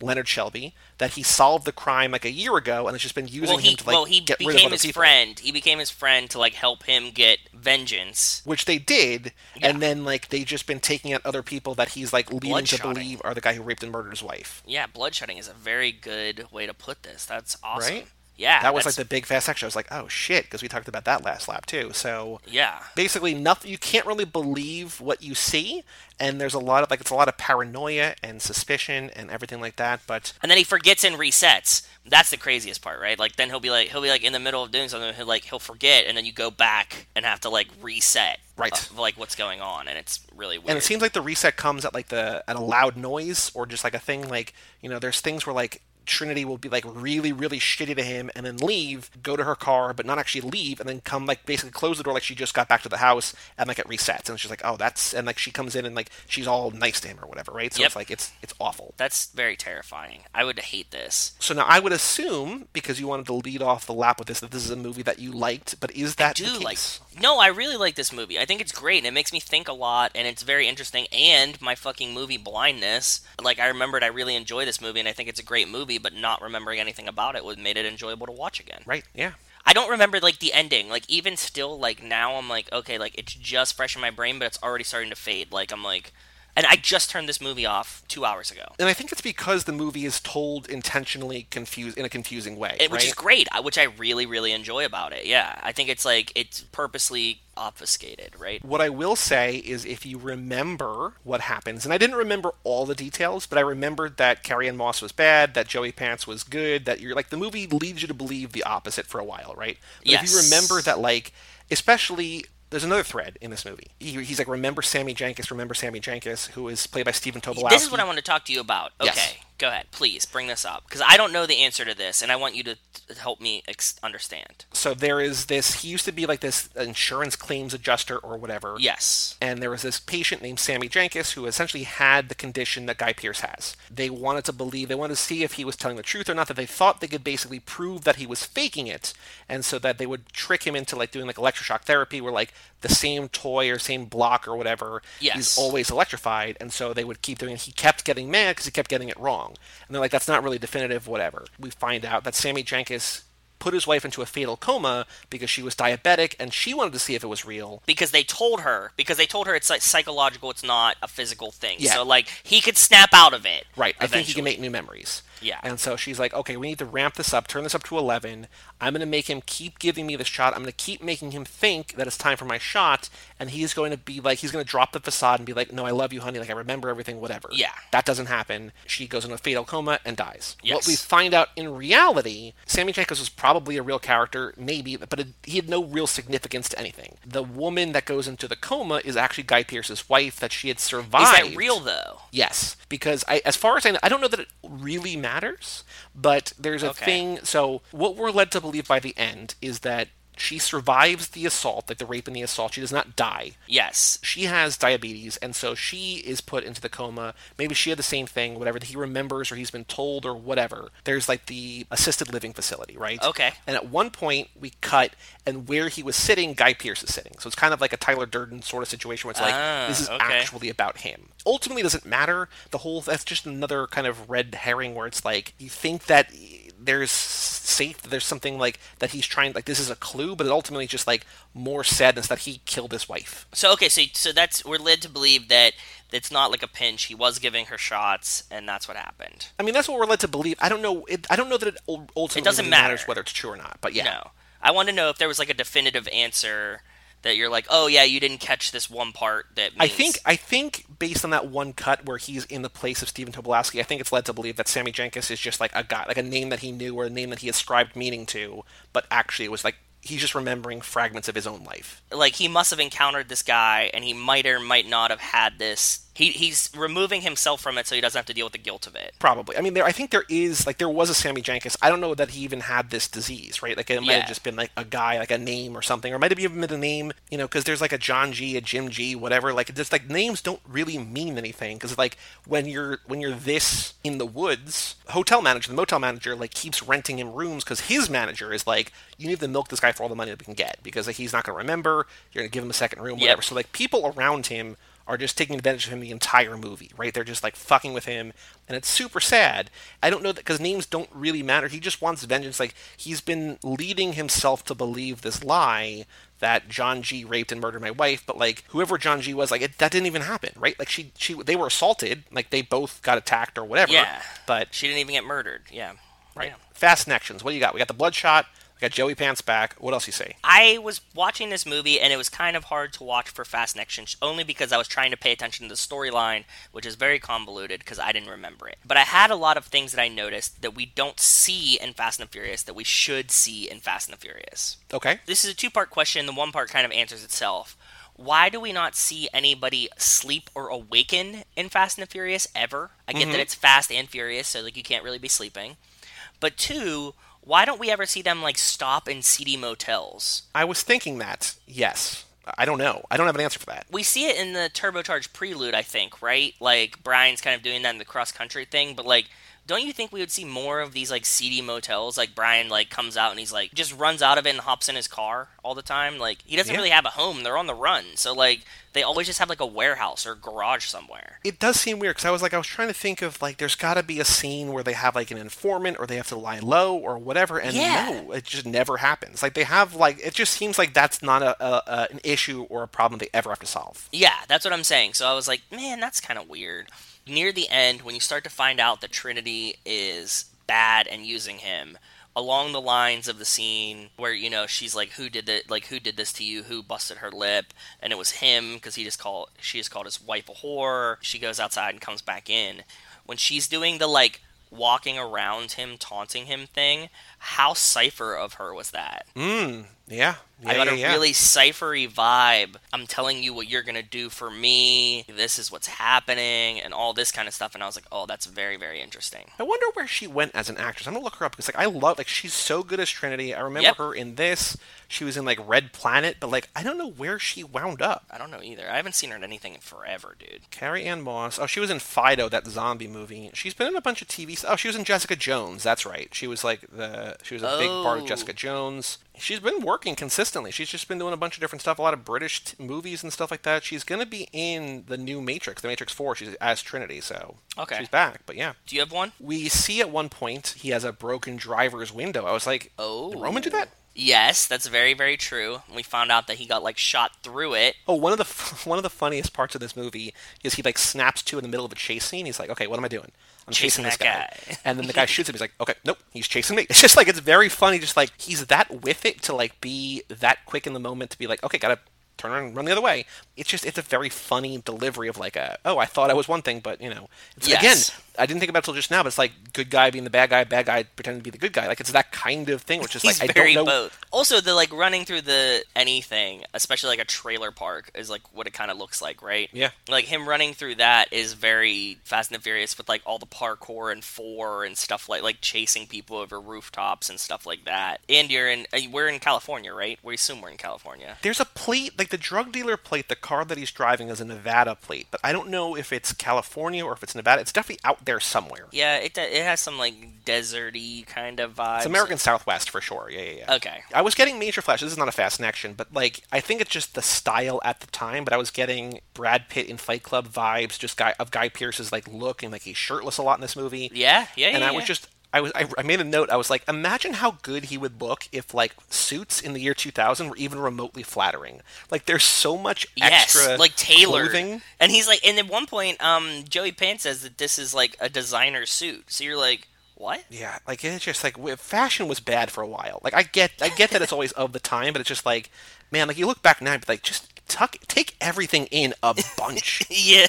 Leonard Shelby, that he solved the crime like a year ago, and has just been using Well, he him to like well he get rid of became his people. friend. He became his friend to like help him get vengeance. Which they did, Yeah. and then like they just been taking out other people that he's like leading to believe are the guy who raped and murdered his wife. Yeah, bloodshotting is a very good way to put this. That's awesome. Right? Yeah, that was like the big fast section. I was like, oh shit, because we talked about that last lap too. So yeah. basically nothing you can't really believe what you see and there's a lot of like it's a lot of paranoia and suspicion and everything like that but and then he forgets and resets. That's the craziest part, right? Like then he'll be like he'll be like in the middle of doing something, he'll like he'll forget, and then you go back and have to like reset, Right. of, like what's going on, and it's really weird. and it seems like the reset comes at like the at a loud noise or just like a thing like you know there's things where like Trinity will be like really, really shitty to him and then leave, go to her car, but not actually leave, and then come like basically close the door like she just got back to the house and like it resets. And she's like, oh, that's and like she comes in and like she's all nice to him or whatever, right? So Yep. it's like it's it's awful. That's very terrifying. I would hate this. So now I would assume because you wanted to lead off the lap with this that this is a movie that you liked, but is that do the like no i really like this movie i think it's great and it makes me think a lot and it's very interesting and my fucking movie blindness like i remembered i really enjoy this movie and i think it's a great movie but not remembering anything about it would made it enjoyable to watch again Right? Yeah. i don't remember like the ending like even still like now i'm like okay like it's just fresh in my brain but it's already starting to fade like i'm like and i just turned this movie off two hours ago And I think it's because the movie is told intentionally confused in a confusing way, it, which right? is great which i really really enjoy about it yeah i think it's like it's purposely obfuscated right What I will say is if you remember what happens, and I didn't remember all the details, but I remembered that Carrie Ann Moss was bad, that Joey Pants was good, that you're like the movie leads you to believe the opposite for a while, right? But if you remember that like especially there's another thread in this movie. He, he's like, remember Sammy Jenkins? Remember Sammy Jenkins, who is played by Stephen Tobolowsky. This is what I want to talk to you about. Okay, Yes. Go ahead, please bring this up because I don't know the answer to this, and I want you to help me ex- understand. So there is this. He used to be like this insurance claims adjuster or whatever. Yes. and there was this patient named Sammy Jenkins who essentially had the condition that Guy Pearce has. They wanted to believe, they wanted to see if he was telling the truth or not, that they thought they could basically prove that he was faking it, and so that they would trick him into like doing like electroshock therapy where like the same toy or same block or whatever Yes. he's always electrified, and so they would keep doing it. He kept getting mad because he kept getting it wrong. And they're like, that's not really definitive, whatever. We find out that Sammy Jenkins put his wife into a fatal coma because she was diabetic and she wanted to see if it was real. Because they told her, because they told her it's like psychological, it's not a physical thing. Yeah. So like he could snap out of it. Right. I think he can make new memories. Yeah. And so she's like, okay, we need to ramp this up, turn this up to 11. I'm going to make him keep giving me the shot. I'm going to keep making him think that it's time for my shot. And he's going to be like, he's going to drop the facade and be like, no, I love you, honey. Like, I remember everything, whatever. Yeah. That doesn't happen. She goes into a fatal coma and dies. Yes. What we find out in reality, Sammy Jenkins was probably a real character, maybe, but it, he had no real significance to anything. The woman that goes into the coma is actually Guy Pearce's wife that she had survived. Is that real though? Yes, because I, as far as I know, I don't know that it really matters, but there's a Okay. thing. So what we're led to believe by the end is that she survives the assault, like the rape and the assault. She does not die. Yes. She has diabetes, and so she is put into the coma. Maybe she had the same thing, whatever that he remembers or he's been told or whatever. There's like the assisted living facility, right? Okay. And at one point we cut, and where he was sitting, Guy Pearce is sitting. So it's kind of like a Tyler Durden sort of situation where it's like Ah, this is okay. actually about him. Ultimately, it doesn't matter. The whole that's just another kind of red herring where it's like you think that there's safe there's something like that he's trying like this is a clue but it ultimately just like more sadness that he killed his wife So okay, so so that's we're led to believe that it's not like a pinch. He was giving her shots, and that's what happened. I mean, that's what we're led to believe. I don't know. It, I don't know that it ultimately It doesn't matter. matters whether it's true or not. But yeah, No, I want to know if there was like a definitive answer that you're like, oh yeah, you didn't catch this one part that. I think I think based on that one cut where he's in the place of Stephen Tobolowsky, I think it's led to believe that Sammy Jenkins is just like a guy, like a name that he knew or a name that he ascribed meaning to, but actually it was like he's just remembering fragments of his own life. like he must have encountered this guy, and he might or might not have had this. He he's removing himself from it, so he doesn't have to deal with the guilt of it. Probably. I mean, there. I think there is like there was a Sammy Jenkins. I don't know that he even had this disease, right? Like it might Yeah. have just been like a guy, like a name or something, or it might have even been a name, you know, because there's like a John G, a Jim G, whatever. Like just like names don't really mean anything because like when you're when you're this in the woods, hotel manager, the motel manager, like keeps renting him rooms because his manager is like, you need to milk this guy for all the money that we can get because like, he's not going to remember. You're going to give him a second room, Yep. whatever. So like people around him are just taking advantage of him the entire movie, right? They're just like fucking with him, and it's super sad. I don't know that because names don't really matter. He just wants vengeance. Like he's been leading himself to believe this lie that John G raped and murdered my wife, but like whoever John G was, like it, that didn't even happen, right? Like she, she, they were assaulted, like they both got attacked or whatever. Yeah. but She didn't even get murdered. Yeah. right, Yeah. fast connections. What do you got? We got the bloodshot. Got Joey Pants back. What else you say? I was watching this movie and it was kind of hard to watch for Fast Connections only because I was trying to pay attention to the storyline, which is very convoluted because I didn't remember it. But I had a lot of things that I noticed that we don't see in Fast and the Furious that we should see in Fast and the Furious. Okay. This is a two part question. The one part kind of answers itself. Why do we not see anybody sleep or awaken in Fast and the Furious ever? I get that mm-hmm. it's Fast and Furious, so like you can't really be sleeping. But two, why don't we ever see them like stop in seedy motels? I was thinking that. Yes. I don't know. I don't have an answer for that. We see it in the turbocharged prelude, I think, right? Like Brian's kind of doing that in the cross country thing, but like don't you think we would see more of these like seedy motels? Like Brian like comes out and he's like just runs out of it and hops in his car all the time. Like he doesn't Yeah. really have a home. They're on the run. So like they always just have like a warehouse or garage somewhere. It does seem weird because I was like, I was trying to think of like, there's got to be a scene where they have like an informant or they have to lie low or whatever, and Yeah. no, it just never happens. Like they have like, it just seems like that's not a, a, a an issue or a problem they ever have to solve. Yeah, that's what I'm saying. So I was like, man, that's kind of weird. Near the end, when you start to find out that Trinity is bad and using him, along the lines of the scene where you know she's like, "Who did it? Like, who did this to you? Who busted her lip?" And it was him because he just called she just called his wife a whore. She goes outside and comes back in. When she's doing the like walking around him, taunting him thing, how cipher of her was that? Yeah, yeah, I got yeah, a yeah. really ciphery vibe. I'm telling you what you're gonna do for me. This is what's happening, and all this kind of stuff. And I was like, oh, that's very, very interesting. I wonder where she went as an actress. I'm gonna look her up because like I love like she's so good as Trinity. I remember Yep. her in this. She was in like Red Planet, but like I don't know where she wound up. I don't know either. I haven't seen her in anything in forever, dude. Carrie-Anne Moss. Oh, she was in Fido, that zombie movie. She's been in a bunch of TV. Oh, she was in Jessica Jones. That's right. She was like the. Uh, she was a big part of Oh. Jessica Jones. She's been working consistently. She's just been doing a bunch of different stuff, a lot of British t- movies and stuff like that. She's gonna be in the new Matrix, the Matrix Four. She's as Trinity, so Okay. she's back. But yeah, Do you have one? we see at one point he has a broken driver's window. I was like, Oh, did Roman do oh. that? Yes, that's very, very true. We found out that he got like shot through it. Oh, one of the f- one of the funniest parts of this movie is he like snaps to in the middle of a chase scene. He's like, "Okay, what am I doing? I'm Chasing chasing, this guy." guy. and then the guy shoots him. He's like, "Okay, nope, he's chasing me." It's just like it's very funny. Just like he's that with it to like be that quick in the moment to be like, "Okay, gotta turn around and run the other way." It's just it's a very funny delivery of like a, "Oh, I thought I was one thing, but you know." It's, Yes. Again, I didn't think about it till just now, but it's like good guy being the bad guy, bad guy pretending to be the good guy. Like it's that kind of thing, which is He's like I very don't know. both. Also, the like running through the anything, especially like a trailer park, is like what it kind of looks like, right? Yeah. Like him running through that is very Fast and Furious with like all the parkour and four and stuff like like chasing people over rooftops and stuff like that. And you're in uh, we're in California, right? We assume we're in California. There's a plate, like the drug dealer plate, the car that he's driving is a Nevada plate, but I don't know if it's California or if it's Nevada. It's definitely out there somewhere. Yeah, it it has some like deserty kind of vibes. It's American Southwest for sure. Yeah, yeah, yeah. Okay. I was getting major flash. This is not a fast connection, but like I think it's just the style at the time. But I was getting Brad Pitt in Fight Club vibes, just guy of Guy Pearce's like look and like he's shirtless a lot in this movie. Yeah, yeah, and yeah, And I was just I was I, I made a note. I was like, imagine how good he would look if like suits in the year 2000 were even remotely flattering. Like there's so much extra Yes, like tailored. clothing. And he's like, and at one point, um, Joey Pants says that this is like a designer suit. So you're like, what? Yeah, like it's just like fashion was bad for a while. Like I get, I get that it's always of the time, but it's just like, man, like you look back now, be like just tuck, take everything in a bunch. yeah.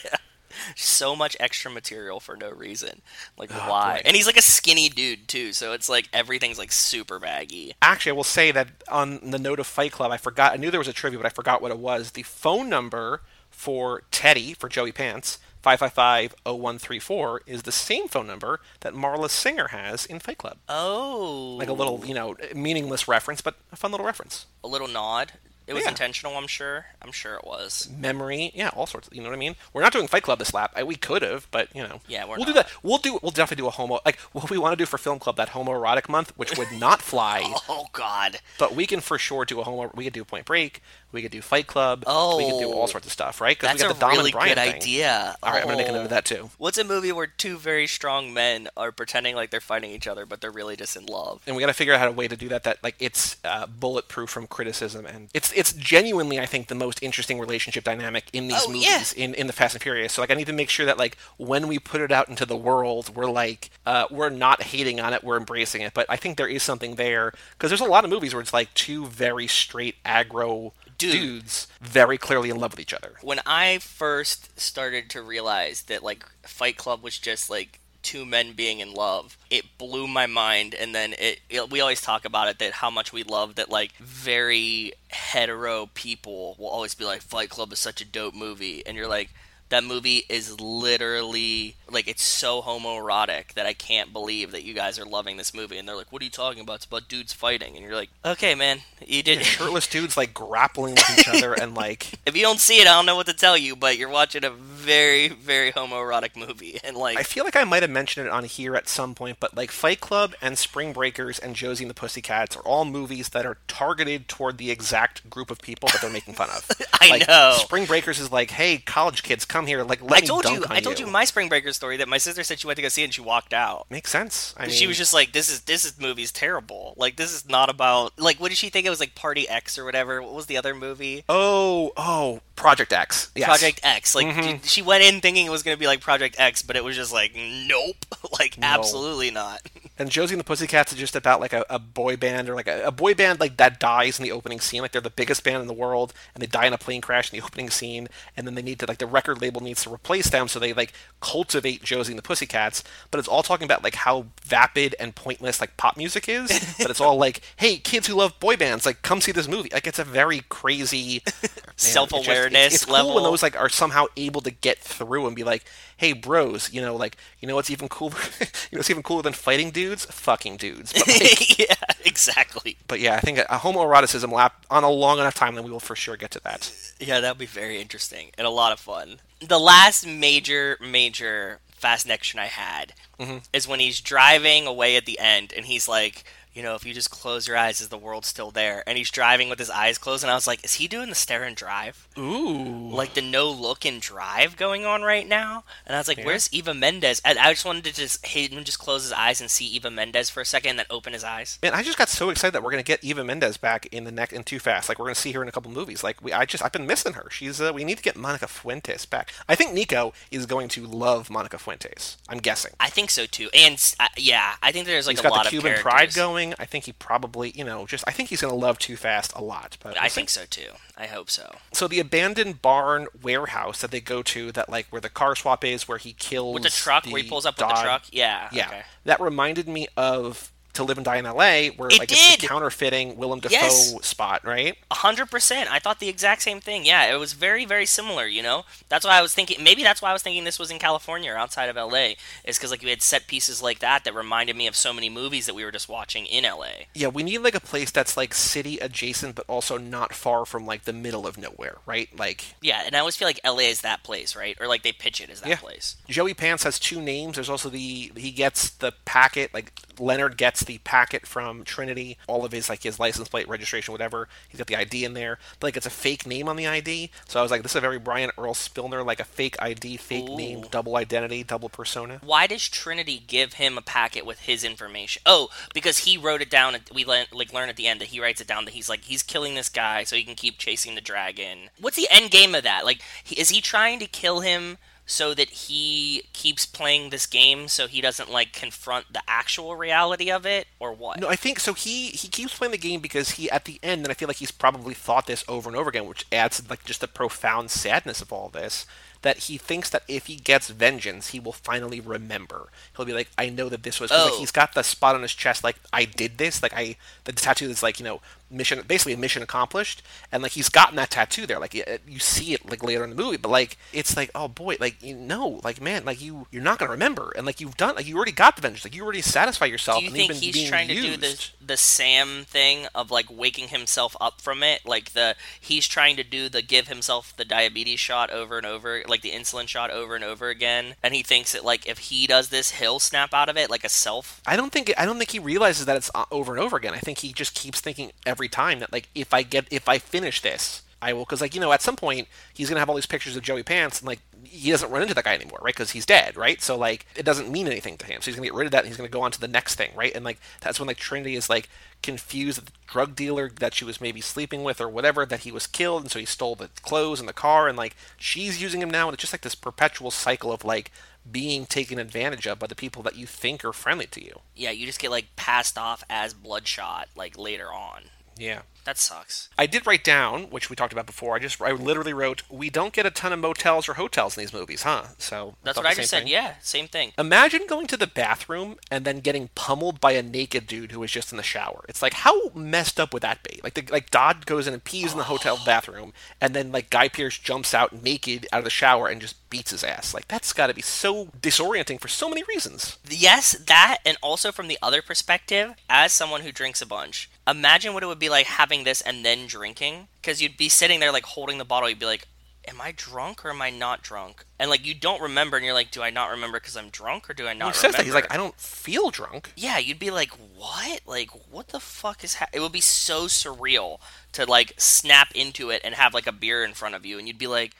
So much extra material for no reason. Like Oh, why? boy. And he's like a skinny dude too, so it's like everything's like super baggy. Actually, I will say that on the note of Fight Club, I forgot. I knew there was a trivia, but I forgot what it was. The phone number for Teddy for Joey Pants. 555-0134 is the same phone number that Marla Singer has in Fight Club. Oh, Like a little, you know, meaningless reference, but a fun little reference. a little nod. It was Yeah. intentional, I'm sure. I'm sure it was. memory, yeah, all sorts. You know what I mean? We're not doing Fight Club this lap. I, we could have, but you know, Yeah, we're we'll do that. We'll do. We'll definitely do a homo. Like what we want to do for Film Club that homoerotic month, which would not fly. Oh God. But we can for sure do a homo. We could do Point Break. We could do Fight Club. Oh, we could do Oh. all sorts of stuff, right? Because That's we got a the Dom really and Brian good thing. idea. All right, I'm gonna make a note Oh. of that too. What's a movie where two very strong men are pretending like they're fighting each other, but they're really just in love? and we got to figure out how a way to do that that like it's uh, bulletproof from criticism and it's it's genuinely I think the most interesting relationship dynamic in these Oh, yeah. movies in in the Fast and Furious. So like I need to make sure that like when we put it out into the world, we're like uh, we're not hating on it, we're embracing it. But I think there is something there because there's a lot of movies where it's like two very straight aggro Dude. dudes very clearly in love with each other. When I first started to realize that like Fight Club was just like two men being in love, it blew my mind. And then it, it we always talk about it that how much we love that like very hetero people will always be like Fight Club is such a dope movie, and you're like. That movie is literally like it's so homoerotic that I can't believe that you guys are loving this movie. And they're like, "What are you talking about? It's about dudes fighting." And you're like, "Okay, man, you did." Shirtless dudes like grappling with each other and like if you don't see it, I don't know what to tell you, but you're watching a very, very homoerotic movie, and like, I feel like I might have mentioned it on here at some point, but like Fight Club and Spring Breakers and Josie and the Pussycats are all movies that are targeted toward the exact group of people that they're making fun of. I Like, know. Spring Breakers is like, hey, college kids, come here. Like, let I told you, I told you my Spring Breaker story that my sister said she went to go see it and she walked out. Makes sense. I mean, she was just like, "This is this is movie's terrible. Like, this is not about like what did she think it was like Party X or whatever? What was the other movie? oh, oh, Project X. Yes. Project X. Like Mhm. she went in thinking it was going to be like Project X, but it was just like, nope, like No. absolutely not. And Josie and the Pussycats is just about like a, a boy band or like a, a boy band like that dies in the opening scene. Like they're the biggest band in the world and they die in a plane crash in the opening scene. And then they need to like the record label needs to replace them, so they like cultivate Josie and the Pussycats. But it's all talking about like how vapid and pointless like pop music is. but it's all like, hey, kids who love boy bands, like come see this movie. Like it's a very crazy it's just- Self-awareness It's, it's cool when those like are somehow able to get through and be like, hey, bros, you know, like you know what's even cooler? you know what's even cooler than fighting dudes? Fucking dudes. But, like, yeah, exactly. but yeah, I think a, a homoeroticism lap on a long enough time, then we will for sure get to that. Yeah, that'd be very interesting and a lot of fun. The last major, major fast connection I had Mm-hmm. is when he's driving away at the end and he's like, you know, if you just close your eyes, is the world still there? And he's driving with his eyes closed, and I was like, is he doing the stare and drive? Ooh. Like the no look and drive going on right now? And I was like, where's Eva Mendes? And I just wanted to just hate him just close his eyes and see Eva Mendes for a second, and then open his eyes. Man, I just got so excited that we're gonna get Eva Mendes back in the neck in Too Fast. Like we're gonna see her in a couple movies. Like we, I just I've been missing her. She's uh, we need to get Monica Fuentes back. I think Nico is going to love Monica Fuentes. I'm guessing. I think so too. And uh, yeah, I think there's like He's a lot of Cuban characters. pride going. I think he probably you know just I think he's gonna love Too Fast a lot. But I think so too. I hope so. so. The abandoned barn warehouse that they go to, that like where the car swap is, where he kills With the truck, where he pulls up with the truck. Yeah. Yeah, Okay. that reminded me of To Live and Die in L.A., where It like it's the counterfeiting Willem Dafoe Yes! spot, right? A hundred percent. I thought the exact same thing. Yeah, it was very, very similar. You know, that's why I was thinking. Maybe that's why I was thinking this was in California or outside of L.A. Is because like we had set pieces like that that reminded me of so many movies that we were just watching in L.A. Yeah, we need like a place that's like city adjacent, but also not far from like the middle of nowhere, right? Like Yeah, and I always feel like L.A. is that place, right? Or like they pitch it as that Yeah. place. Joey Pants has two names. There's also the he gets the packet, like Leonard gets the packet from Trinity, all of his like his license plate, registration, whatever. He's got the ID in there, but like it's a fake name on the ID. So I was like, this is a very Brian Earl Spilner, like a fake ID, fake name, double identity, double persona. Why does Trinity give him a packet with his information? Oh, because he wrote it down. At, we le- like learn at the end that he writes it down that he's like he's killing this guy so he can keep chasing the dragon. What's the end game of that? Like, he, is he trying to kill him so that he keeps playing this game so he doesn't like confront the actual reality of it, or what? No, I think so. He he keeps playing the game because he at the end, and I feel like he's probably thought this over and over again, which adds like just the profound sadness of all this. That he thinks that if he gets vengeance, he will finally remember. He'll be like, "I know that this was." 'cause, like, Oh. he's got the spot on his chest, like I did this. Like I, the tattoo that's like you know mission, basically a mission accomplished, and like he's gotten that tattoo there. Like it, you see it like later in the movie, but like it's like, oh boy, like you know, like man, like you you're not gonna remember, and like you've done, like you already got the vengeance, like you already satisfy yourself. Do you and think he's trying to do the the Sam thing of like waking himself up from it? Like the he's trying to do the give himself the diabetes shot over and over, like the insulin shot over and over again, and he thinks that like if he does this, he'll snap out of it like a self. I don't think I don't think he realizes that it's uh, over and over again. I think he just keeps thinking every time that like if I get if I finish this, I will because like you know at some point he's gonna have all these pictures of Joey Pants and like he doesn't run into that guy anymore, right? Because he's dead, right? So like it doesn't mean anything to him. So he's gonna get rid of that and he's gonna go on to the next thing, right? And like that's when like Trinity is like confused that the drug dealer that she was maybe sleeping with or whatever that he was killed and so he stole the clothes and the car and like she's using him now and it's just like this perpetual cycle of like being taken advantage of by the people that you think are friendly to you. Yeah, you just get like passed off as Bloodshot like later on. Yeah. That sucks. I did write down, which we talked about before. I just I literally wrote, "We don't get a ton of motels or hotels in these movies, huh?" So That's what I just said. thing. Yeah, same thing. Imagine going to the bathroom and then getting pummeled by a naked dude who was just in the shower. It's like how messed up would that be? Like the, like Dodd goes in and pees in the hotel bathroom, and then like Guy Pearce jumps out naked out of the shower and just beats his ass. Like that's got to be so disorienting for so many reasons. Yes, that, and also from the other perspective, as someone who drinks a bunch, imagine what it would be like having this and then drinking. Because you'd be sitting there, like, holding the bottle, you'd be like, Am I drunk or am I not drunk? And, like, you don't remember, and you're like, Do I not remember because I'm drunk or do I not he says remember? that he's like, I don't feel drunk. yeah, you'd be like, What? Like, what the fuck is ha-? It would be so surreal to, like, snap into it and have, like, a beer in front of you, and you'd be like,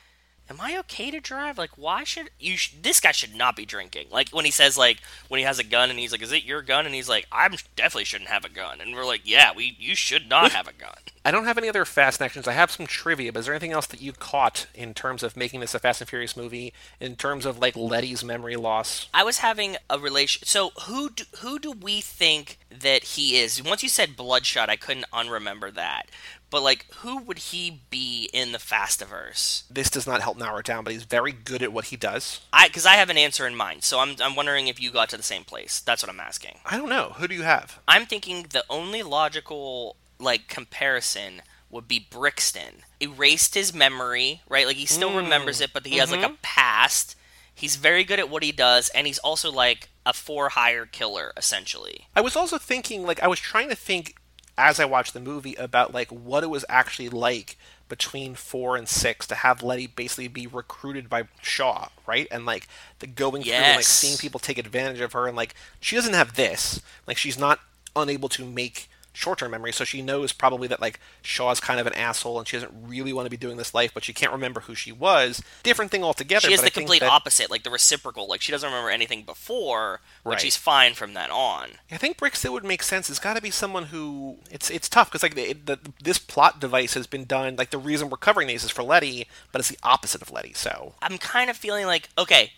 am I okay to drive? Like, why should you? Sh- this guy should not be drinking. Like when he says like when he has a gun and he's like, is it your gun? And he's like, I definitely shouldn't have a gun. And we're like, yeah, we you should not have a gun. I don't have any other Fast connections. I have some trivia, but is there anything else that you caught in terms of making this a Fast and Furious movie? In terms of like Letty's memory loss? I was having a relation. So who do, who do we think that he is? Once you said Bloodshot, I couldn't unremember that. But like, who would he be in the Fastiverse? This does not help narrow it down, but he's very good at what he does. I because I have an answer in mind, so I'm I'm wondering if you got to the same place. That's what I'm asking. I don't know. Who do you have? I'm thinking the only logical like comparison would be Brixton. Erased his memory, right? Like he still remembers mm. it, but he has like a mm-hmm. past. He's very good at what he does, and he's also like a for hire killer, essentially. I was also thinking, like, I was trying to think as I watched the movie about like what it was actually like between four and six to have Letty basically be recruited by Shaw, right? And like the going through and like seeing people take advantage of her, and like she doesn't have this, like she's not unable to make short-term memory, so she knows probably that like Shaw's kind of an asshole and she doesn't really want to be doing this life, but she can't remember who she was. Different thing altogether. She is the I complete that- opposite, like the reciprocal. Like she doesn't remember anything before, but Right. she's fine from then on. I think Brixton would make sense. It's got to be someone who it's it's tough because like the, the, this plot device has been done. Like the reason we're covering these is for Letty, but it's the opposite of Letty. So I'm kind of feeling like, okay,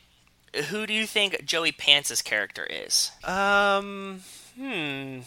who do you think Joey Pants's character is? um hmm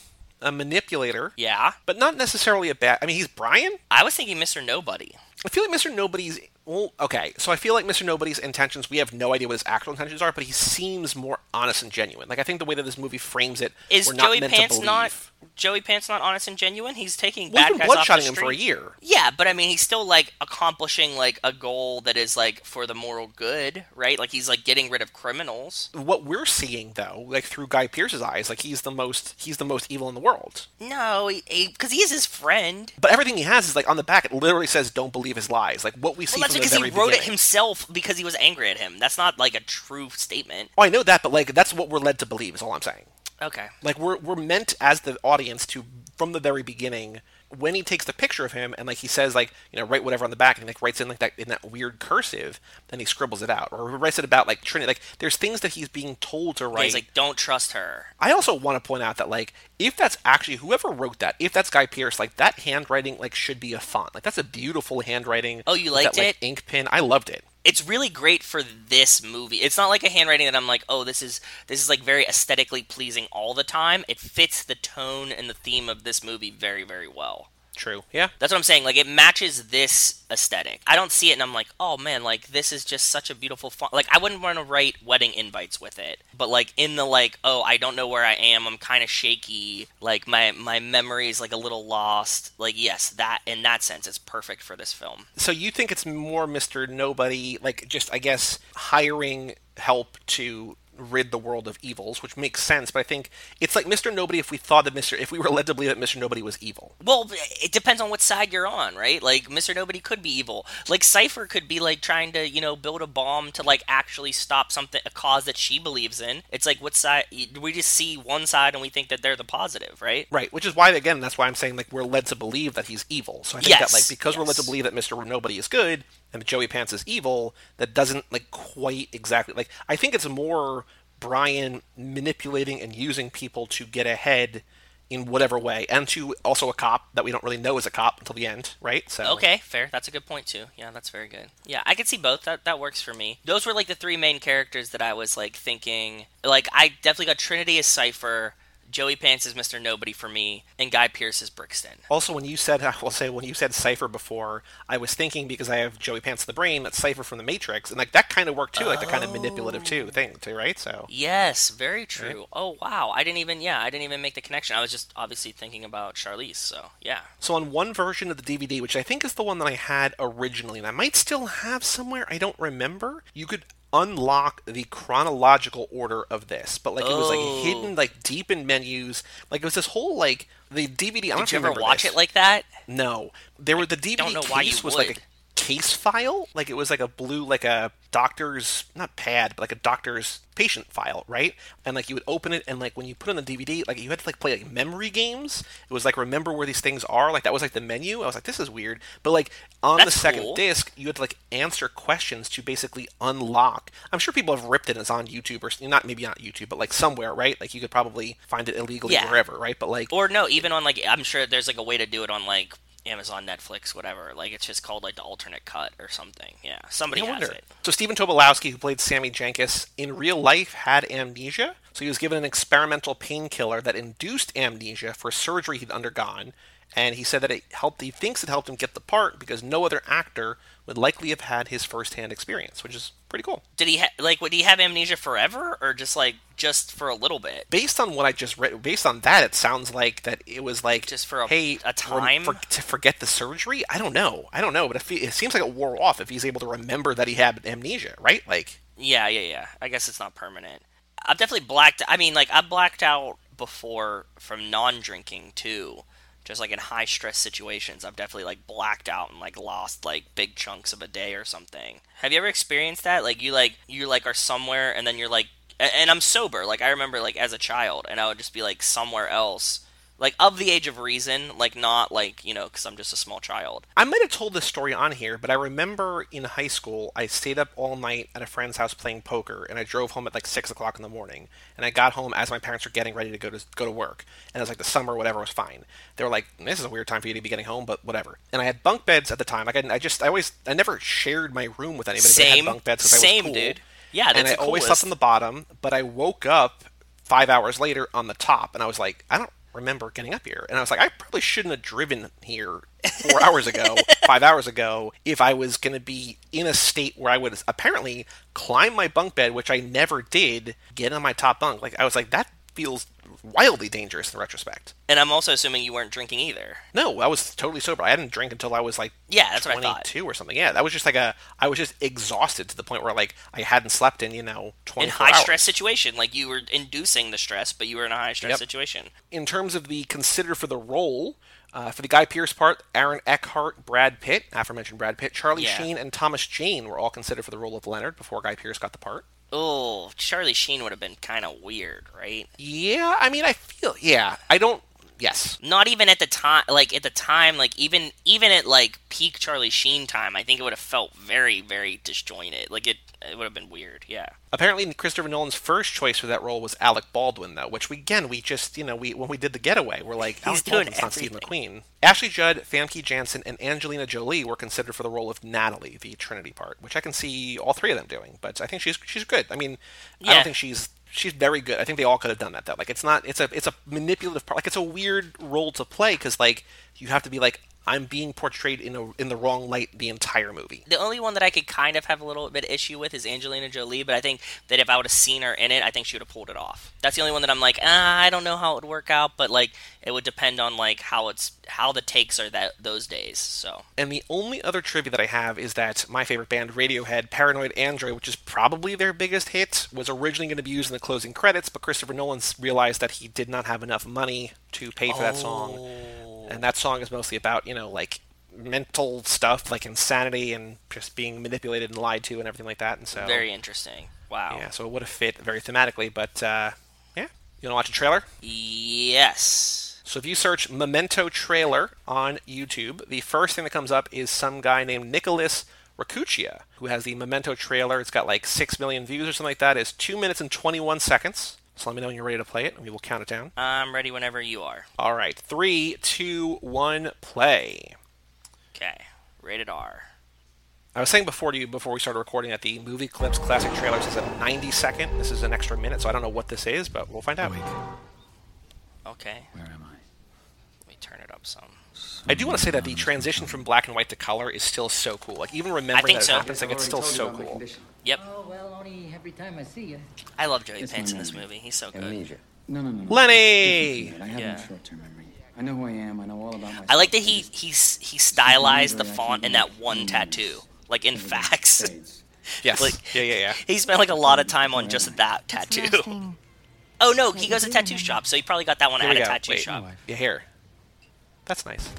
a manipulator, Yeah, but not necessarily a bad. I mean, he's Brian. I was thinking Mr. Nobody. I feel like Mr. Nobody's. Well, okay, so I feel like Mr. Nobody's intentions. We have no idea what his actual intentions are, but he seems more honest and genuine. Like I think the way that this movie frames it, Is we're not Joey meant Pants not Joey Pants not honest and genuine? He's taking Well, bad guys off the bloodshotting him for a year. Yeah, but I mean, he's still like accomplishing like a goal that is like for the moral good, right? Like he's like getting rid of criminals. What we're seeing, though, like through Guy Pearce's eyes, like he's the most he's the most evil in the world. No, because he, is his friend. But everything he has is like on the back. It literally says, "Don't believe his lies." Like what we see Well, because he wrote it himself because he was angry at him. That's not like a true statement. Oh, I know that, but like that's what we're led to believe. Is all I'm saying. Okay. Like we're we're meant as the audience to, from the very beginning, when he takes the picture of him and like he says like you know write whatever on the back and he like writes in like that in that weird cursive, then he scribbles it out or writes it about like Trinity. Like there's things that he's being told to write. he's like, don't trust her. I also want to point out that like if that's actually whoever wrote that, if that's Guy Pearce, like that handwriting like should be a font. Like that's a beautiful handwriting. Oh, you liked that, like, it? Ink pen. I loved it. It's really great for this movie. It's not like a handwriting that I'm like, oh, this is this is like very aesthetically pleasing all the time. It fits the tone and the theme of this movie very, very well. True. Yeah. That's what I'm saying. Like it matches this aesthetic. I don't see it and I'm like, oh man, like this is just such a beautiful font. Like I wouldn't want to write wedding invites with it, but like in the like, oh, I don't know where I am. I'm kind of shaky. Like my my memory is like a little lost. Like yes, that in that sense, it's perfect for this film. So you think it's more Mr. Nobody, like just I guess hiring help to rid the world of evils, which makes sense. But I think it's like Mr. Nobody if we thought that Mr. if we were led to believe that Mr. Nobody was evil. Well, it depends on what side you're on, right? Like Mr. Nobody could be evil. Like Cipher could be like trying to, you know, build a bomb to like actually stop something a cause that she believes in. It's like what side we just see one side and we think that they're the positive, right? Right, which is why again that's why I'm saying like we're led to believe that he's evil. So I think Yes, that like because we're led to believe that Mr. Nobody is good and Joey Pants is evil, that doesn't like quite exactly like I think it's more Brian manipulating and using people to get ahead in whatever way, and to also a cop that we don't really know is a cop until the end, right? So Okay, fair. That's a good point too. Yeah, that's very good. Yeah, I could see both. That that works for me. Those were like the three main characters that I was like thinking. Like I definitely got Trinity as Cipher, Joey Pants is Mr. Nobody for me, and Guy Pearce is Brixton. Also, when you said, I will say, when you said Cipher before, I was thinking because I have Joey Pants in the brain, that's Cypher from the Matrix, and like that kind of worked too, like the kind of manipulative too oh. thing, too, right? So Yes, very true. Oh wow, I didn't even yeah, I didn't even make the connection. I was just obviously thinking about Charlize. So yeah. So on one version of the DVD, which I think is the one that I had originally, and I might still have somewhere, I don't remember, you could unlock the chronological order of this, but like it was Oh. like hidden like deep in menus. Like it was this whole like the DVD. I don't Did you ever remember watch this. it like that? No, there were the DVD don't know why case was like a, case file. Like it was like a blue, like a doctor's not pad, but like a doctor's patient file, right? And like you would open it, and like when you put on the DVD, like you had to like play like memory games. It was like remember where these things are. Like that was like the menu. I was like, this is weird. But like on That's the second cool. disc, you had to like answer questions to basically unlock. I'm sure people have ripped it. and It's on YouTube or not maybe not YouTube, but like somewhere, right? Like you could probably find it illegally Yeah. wherever, right? But like Or no, even on like I'm sure there's like a way to do it on like Amazon, Netflix, whatever. Like it's just called like the alternate cut or something. Yeah, somebody has wonder. it. So Stephen Tobolowsky, who played Sammy Jenkins, in real life had amnesia. So he was given an experimental painkiller that induced amnesia for surgery he'd undergone, and he said that it helped. He thinks it helped him get the part because no other actor would likely have had his firsthand experience, which is pretty cool. Did he ha- like would he have amnesia forever or just like just for a little bit? Based on what I just read, based on that, it sounds like that it was like Just for a- hey a time? for, to forget the surgery. I don't know. I don't know, but if he, it seems like it wore off if he's able to remember that he had amnesia, right? Like Yeah, yeah, yeah. I guess it's not permanent. I've definitely blacked. I mean, like I blacked out before from non-drinking too. Just like in high stress situations, I've definitely like blacked out and like lost like big chunks of a day or something. Have you ever experienced that? Like you like you like are somewhere and then you're like, and I'm sober. Like I remember like as a child, and I would just be like somewhere else, like of the age of reason, like not like you know because I'm just a small child. I might have told this story on here, but I remember in high school, I stayed up all night at a friend's house playing poker, and I drove home at like six o'clock in the morning. And I got home as my parents were getting ready to go to go to work, and it was like the summer, whatever was fine. They were like, "This is a weird time for you to be getting home, but whatever." And I had bunk beds at the time. Like I, I just, I always, I never shared my room with anybody. but I had Same, bunk beds 'cause I was same, cool. dude. Yeah, that's and I the always slept on the bottom, but I woke up five hours later on the top, and I was like, I don't remember getting up here, and I was like, I probably shouldn't have driven here four hours ago, five hours ago, if I was going to be in a state where I would apparently climb my bunk bed, which I never did, get on my top bunk. Like I was like, that feels wildly dangerous in retrospect. And I'm also assuming you weren't drinking either. No, I was totally sober. I hadn't drink until I was like Yeah, that's what I thought. 22 or something. Yeah, that was just like a I was just exhausted to the point where like I hadn't slept in, you know, 24 in high hours. stress situation. Like you were inducing the stress, but you were in a high stress Yep. situation. in terms of the consider for the role, uh, for the Guy Pearce part, Aaron Eckhart, Brad Pitt, aforementioned Brad Pitt, Charlie Yeah. Sheen, and Thomas Jane were all considered for the role of Leonard before Guy Pearce got the part. Oh, Charlie Sheen would have been kind of weird, right? Yeah, I mean, I feel, yeah, I don't, yes. Not even at the time, like at the time, like even even at like peak Charlie Sheen time, I think it would have felt very very disjointed. Like it, it would have been weird. Yeah. Apparently, Christopher Nolan's first choice for that role was Alec Baldwin, though, which we, again, we just, you know, we when we did the getaway, we're like, He's Alec Baldwin's not Steve. McQueen. Ashley Judd, Famke Janssen, and Angelina Jolie were considered for the role of Natalie, the Trinity part, which I can see all three of them doing. But I think she's she's good. I mean, I don't think she's she's very good. I think they all could have done that though. Like it's not it's a it's a manipulative part. Like it's a weird role to play because like you have to be like I'm being portrayed in a in the wrong light the entire movie. The only one that I could kind of have a little bit of issue with is Angelina Jolie, but I think that if I would have seen her in it, I think she would have pulled it off. That's the only one that I'm like, ah, I don't know how it would work out, but like it would depend on like how it's how the takes are that those days. So And the only other trivia that I have is that my favorite band, Radiohead, Paranoid Android, which is probably their biggest hit, was originally going to be used in the closing credits, but Christopher Nolan realized that he did not have enough money to pay for that song. And that song is mostly about, you know, like mental stuff, like insanity and just being manipulated and lied to and everything like that. And so, very interesting. Wow. yeah, so it would have fit very thematically. But uh, yeah, you want to watch a trailer? Yes. So if you search Memento trailer on YouTube, the first thing that comes up is some guy named Nicholas Rakuchia, who has the Memento trailer. It's got like 6 million views or something like that. It's 2 minutes and 21 seconds. So let me know when you're ready to play it, and we will count it down. I'm ready whenever you are. All right, three, two, one, play. Okay. Rated R. I was saying before to you before we started recording that the movie clips classic trailers is a 90 second. This is an extra minute, so I don't know what this is, but we'll find out. Okay. Where am I? Let me turn it up some. I do want to say that the transition from black and white to color is still so cool. Like even remembering think that it happens, like it's still so cool. Yep. Oh, well, only every time I see you. I love Joey It's Pants in this movie. He's so good. Amnesia. No, no, no. no. Lenny! I have Yeah. short-term memory. I know who I am. I know all about myself. I like that I he he's he stylized the font in that one tattoo, like in everything facts. Yes. Like- yeah, yeah, yeah. He spent like a lot of time on just that tattoo. Oh no, he goes to tattoo shop, so he probably got that one Here at a go. tattoo Wait. shop. Yeah, here. That's nice.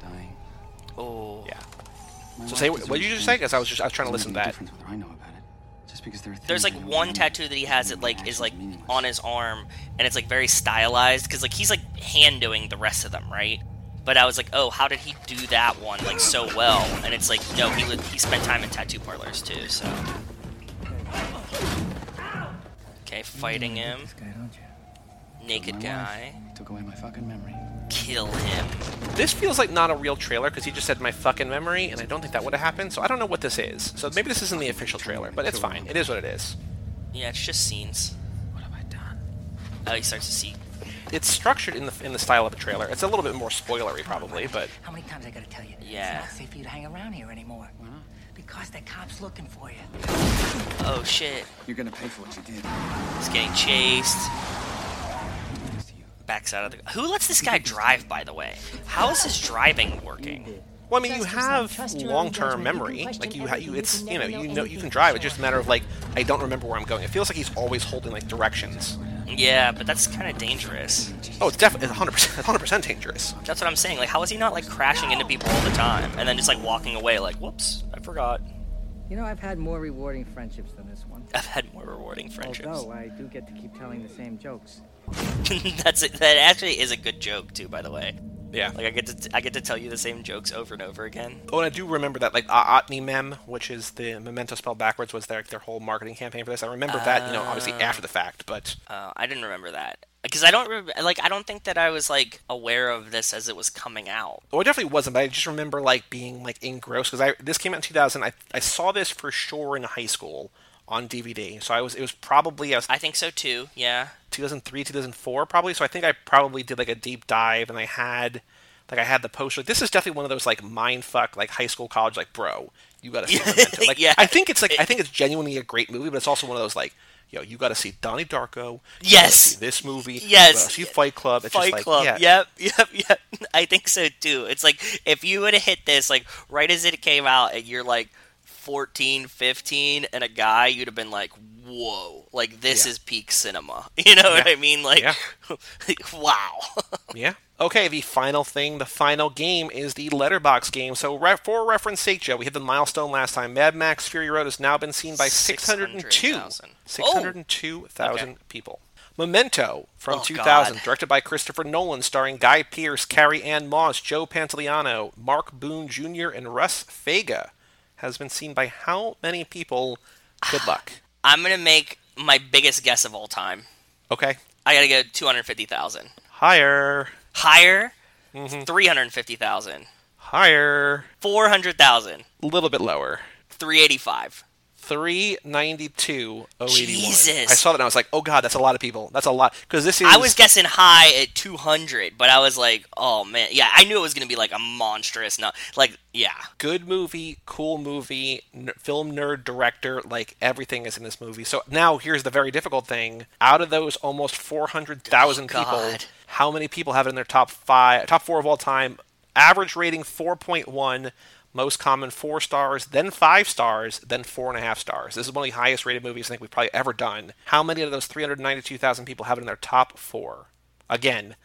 Dying. Oh. Yeah. My So say deserves what did you just things say? Because I was just I was trying to listen gonna that. I know about it. Just because there are There's like I know one tattoo that he has doesn't that like is like actions are meaningless. on his arm, and it's like very stylized because like he's like hand doing the rest of them, right? But I was like, oh, how did he do that one like so well? And it's like, no, he would he spent time in tattoo parlors too. So okay, fighting him, This guy, don't you? Naked guy, wife took away my fucking memory. kill him. This feels like not a real trailer because he just said my fucking memory, and I don't think that would have happened. So I don't know what this is. So maybe this isn't the official trailer, but it's fine. It is what it is. Yeah, it's just scenes. What have I done? Oh, he starts to see. It's structured in the in the style of a trailer. It's a little bit more spoilery probably, but How many times I gotta tell you? Yeah. It's not safe for you to hang around here anymore. Why not? Because the cops looking for you. Oh shit, You're gonna pay for what you did. he's getting chased. Thanks to you. Backs out of the. Who lets this guy drive? By the way, how is his driving working? well, I mean, you have trust your own long-term judgment. You can memory. Like you, ha- you, it's you you know, can you know, know you can drive. It's just a matter of like I don't remember where I'm going. It feels like he's always holding like directions. Yeah, but that's kind of dangerous. Oh, it's definitely 100 percent 100 percent dangerous. That's what I'm saying. Like, how is he not like crashing into people all the time and then just like walking away? Like, whoops, I forgot. You know, I've had more rewarding friendships than this one. I've had more rewarding friendships. Although I do get to keep telling the same jokes. That's it. That actually is a good joke too, by the way. Yeah. Like I get to I get to tell you the same jokes over and over again. Oh, and I do remember that, like Otnemem, which is the memento spelled backwards, was their their whole marketing campaign for this. I remember that, you know, obviously after the fact, but Uh, I didn't remember that because I don't re- like I don't think that I was like aware of this as it was coming out. well, it definitely wasn't. But I just remember like being like engrossed because I this came out in 2000. I I saw this for sure in high school on DVD, so I was it was probably I was I think so too. Yeah. 2003 2004 probably. So I think I probably did like a deep dive and I had like I had the poster. This is definitely one of those like mind fuck like high school college like bro you got to see Memento. Like Yeah. I think it's like I think it's genuinely a great movie, but it's also one of those like yo you got to see Donnie Darko. Yes. see this movie. Yes. You see Fight Club. It's Fight just like, Club. Yeah, Yep, yep, yep. I think so too. It's like if you would have hit this like right as it came out and you're like 14, 15 and a guy, you'd have been like, "Whoa. Like this Yeah. is peak cinema." You know what I mean? Like Yeah. wow. Yeah. Okay, the final thing, the final game is the letterbox game. So, re- for reference sake, Joe, we hit the milestone last time. Mad Max Fury Road has now been seen by 602 600,000. 602,000 Okay. people. Memento from Oh, 2000, God. directed by Christopher Nolan, starring Guy Pearce, Carrie-Anne Moss, Joe Pantoliano, Mark Boone Jr., and Russ Fega, has been seen by how many people? Good luck. I'm going to make my biggest guess of all time. Okay. I got to go 250,000. Higher. Higher? Mm-hmm. 350,000. Higher. 400,000. A little bit lower. 385. 392 081. Jesus. I saw that and I was like, oh god, that's a lot of people. That's a lot because this is. I was guessing high at 200, but I was like, oh man, yeah, I knew it was gonna be like a monstrous, no, like, yeah, good movie, cool movie, n- film nerd director. Like everything is in this movie. So now here's the very difficult thing: out of those almost 400,000 Oh, people, how many people have it in their top five, top four of all time? Average rating 4.1. Most common four stars, then five stars, then four and a half stars. This is one of the highest rated movies I think we've probably ever done. How many of those 392,000 people have it in their top four? Again,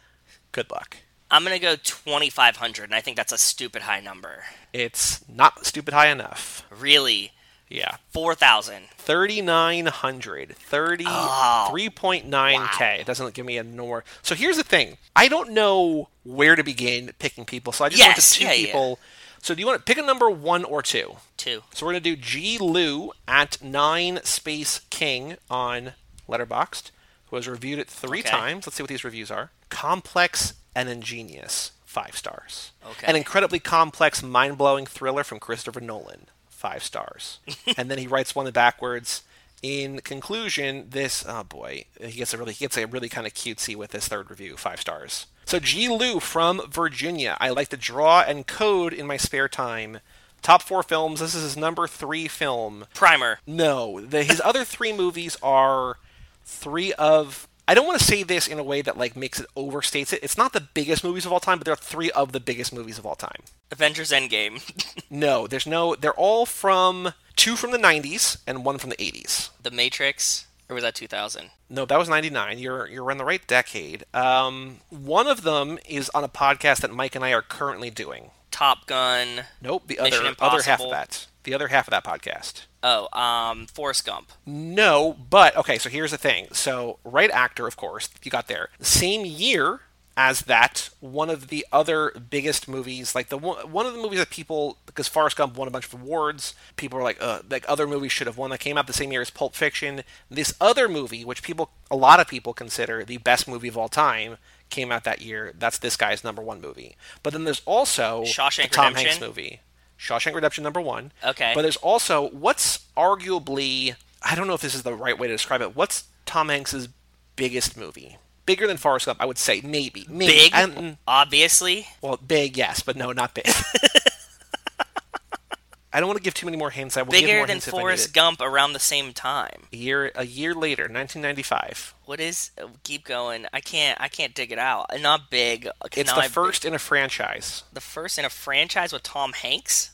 good luck. I'm gonna go 2,500, and I think that's a stupid high number. It's not stupid high enough. Really, Yeah. 4,000. 3,900. 30, Oh. 3.9K. It doesn't give me a nor. So here's the thing. I don't know where to begin picking people. So I just went to two yeah, yeah. So do you want to pick a number one or two? Two. So we're going to do G. Lou at 9 Space King on Letterboxd, who has reviewed it three Okay. times. Let's see what these reviews are. Complex and ingenious, five stars. Okay. An incredibly complex, mind blowing thriller from Christopher Nolan, five stars. and then he writes one backwards. In conclusion, this oh boy, he gets a really he gets a really kind of cutesy with this third review, five stars. So G. Lou from Virginia. I like to draw and code in my spare time. Top four films. This is his number three film. Primer. No, the, his other three movies are three of. I don't want to say this in a way that like makes it overstates it. It's not the biggest movies of all time, but they're three of the biggest movies of all time. Avengers Endgame. No, there's no. They're all from two from the '90s and one from the '80s. the Matrix. Or was that 2000? No, that was '99. You're you're in the right decade. Um, one of them is on a podcast that Mike and I are currently doing. Top Gun. Nope, the Mission other other half of Impossible. that. The other half of that podcast. Oh, um, Forrest Gump. No, but okay, so here's the thing. So, right actor, of course, you got there. Same year as that, one of the other biggest movies, like the one, of the movies that people, because Forrest Gump won a bunch of awards, people were like, uh, like other movies should have won. That came out the same year as Pulp Fiction. This other movie, which people, a lot of people consider the best movie of all time, came out that year. That's this guy's number one movie. But then there's also Shawshank the Tom Hanks movie. Shawshank Redemption number one. Okay. But there's also what's arguably I don't know if this is the right way to describe it. What's Tom Hanks's biggest movie? Bigger than Forrest Gump, I would say maybe. maybe. Big, obviously. well, big, yes, but no, not big. I don't want to give too many more hints. I will give Bigger more than I Forrest. Gump around the same time. A year, a year later, 1995. What is? uh, Keep going. I can't. I can't dig it out. Not big. It's the first in a franchise. The first in a franchise with Tom Hanks.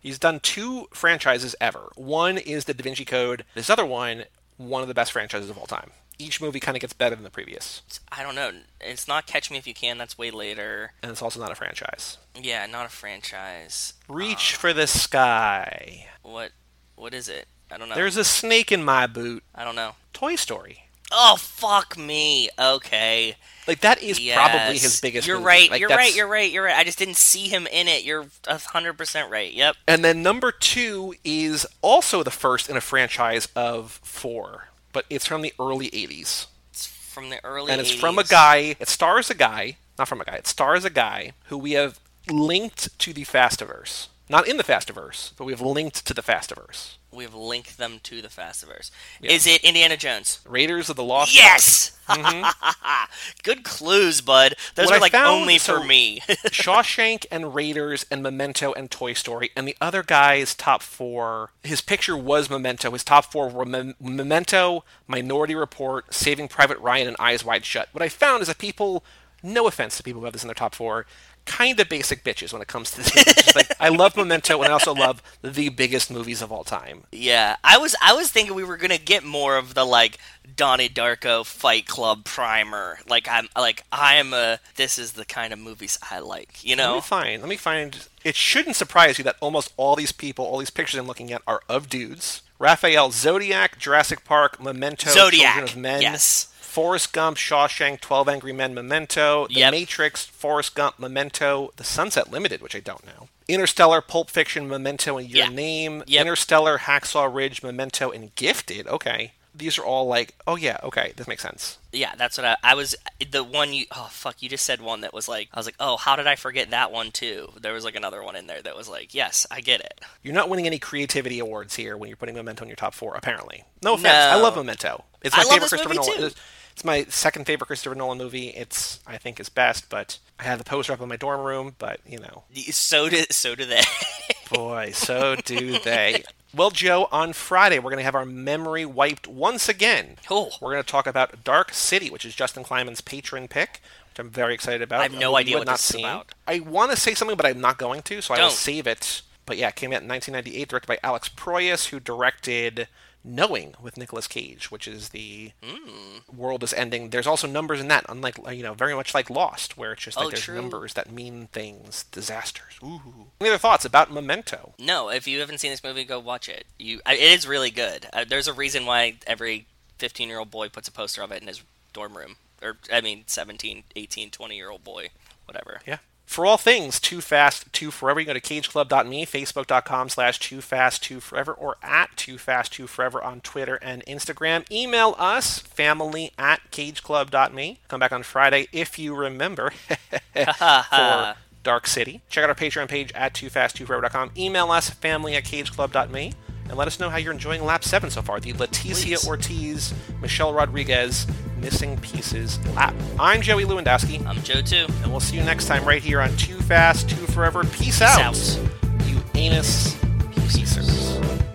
He's done two franchises ever. One is the Da Vinci Code. This other one, one of the best franchises of all time. Each movie kind of gets better than the previous, I don't know. It's not Catch Me If You Can. That's way later. and it's also not a franchise. Yeah, not a franchise. Reach um, for the sky. What? What is it? I don't know. There's a snake in my boot. I don't know. Toy Story. Oh fuck me. Okay. Like that is probably his biggest. You're movie. right. Like, you're that's- right. You're right. You're right. I just didn't see him in it. You're hundred percent right. Yep. And then number two is also the first in a franchise of four, but it's from the early '80s, It's from the early. and it's from a guy. It stars a guy, not from a guy. It stars a guy who we have linked to the Fastiverse, not in the Fastiverse, but we have linked to the Fastiverse. We've linked them to the Fastiverse. Is it Indiana Jones? Raiders of the Lost. Yes. Good clues, bud. Those Mm-hmm. What are I like found- only so- for me. Shawshank and Raiders and Memento and Toy Story, and the other guy's top four. His picture was Memento. His top four were Mem- Memento, Minority Report, Saving Private Ryan, and Eyes Wide Shut. What I found is that people, no offense to people who have this in their top four, kind of basic bitches when it comes to this. Like, I love Memento, and I also love the biggest movies of all time. yeah, I was I was thinking we were gonna get more of the like Donnie Darko Fight Club primer. Like I'm like I'm a this is the kind of movies I like. You know. Let me find. Let me find. It shouldn't surprise you that almost all these people, all these pictures I'm looking at, are of dudes. Raphael, Zodiac, Jurassic Park, Memento, Zodiac, Children of Men, yes. Forrest Gump, Shawshank, Twelve Angry Men, Memento, The Yep. Matrix, Forrest Gump, Memento, The Sunset Limited, which I don't know, Interstellar, Pulp Fiction, Memento, and Your Yeah. Name, Yep. Interstellar, Hacksaw Ridge, Memento, and Gifted. Okay, these are all like, oh yeah, okay, this makes sense. Yeah, that's what I, I was. The one you, oh fuck, you just said one that was like, I was like, oh, how did I forget that one too? There was like another one in there that was like, yes, I get it. You're not winning any creativity awards here when you're putting Memento in your top four. Apparently, no offense. I love Memento. It's my I favorite Christopher Nolan. Uh, It's my second favorite Christopher Nolan movie. It's I think his best, but I have the poster up in my dorm room. But you know, So do so do they. boy, so do they. Well, Joe, on Friday we're going to have our memory wiped once again. Cool. We're going to talk about Dark City, which is Justin Kleiman's patron pick, which I'm very excited about. I have no idea what not this is seen. about. I want to say something, but I'm not going to, so I will save it. But yeah, it came out in 1998, directed by Alex Proyas, who directed Knowing with Nicolas Cage, which is the Hmm. world is ending. There's also numbers in that, unlike you know, very much like Lost, where it's just like Oh, there's true. numbers that mean things, disasters. Ooh. Any other thoughts about Memento? no, if you haven't seen this movie, go watch it. You, it is really good. Uh, there's a reason why every 15 year old boy puts a poster of it in his dorm room, or I mean, 17, 18, 20 year old boy, whatever. Yeah. For all things Too Fast, Too Forever, you go to cageclub.me, facebook.com slash Too Fast, Too Forever, or at Too Fast, Too Forever on Twitter and Instagram. Email us, family at cageclub.me. Come back on Friday if you remember for Dark City. Check out our Patreon page at Too Fast, Too Forever.com. Email us, family at cageclub.me. And let us know how you're enjoying Lap 7 so far. The Leticia Please. Ortiz, Michelle Rodriguez, Missing Pieces lap. I'm Joey Lewandowski. I'm Joe too. And we'll see you next time right here on Too Fast, Too Forever. Peace, Peace out, out. you anus piecers.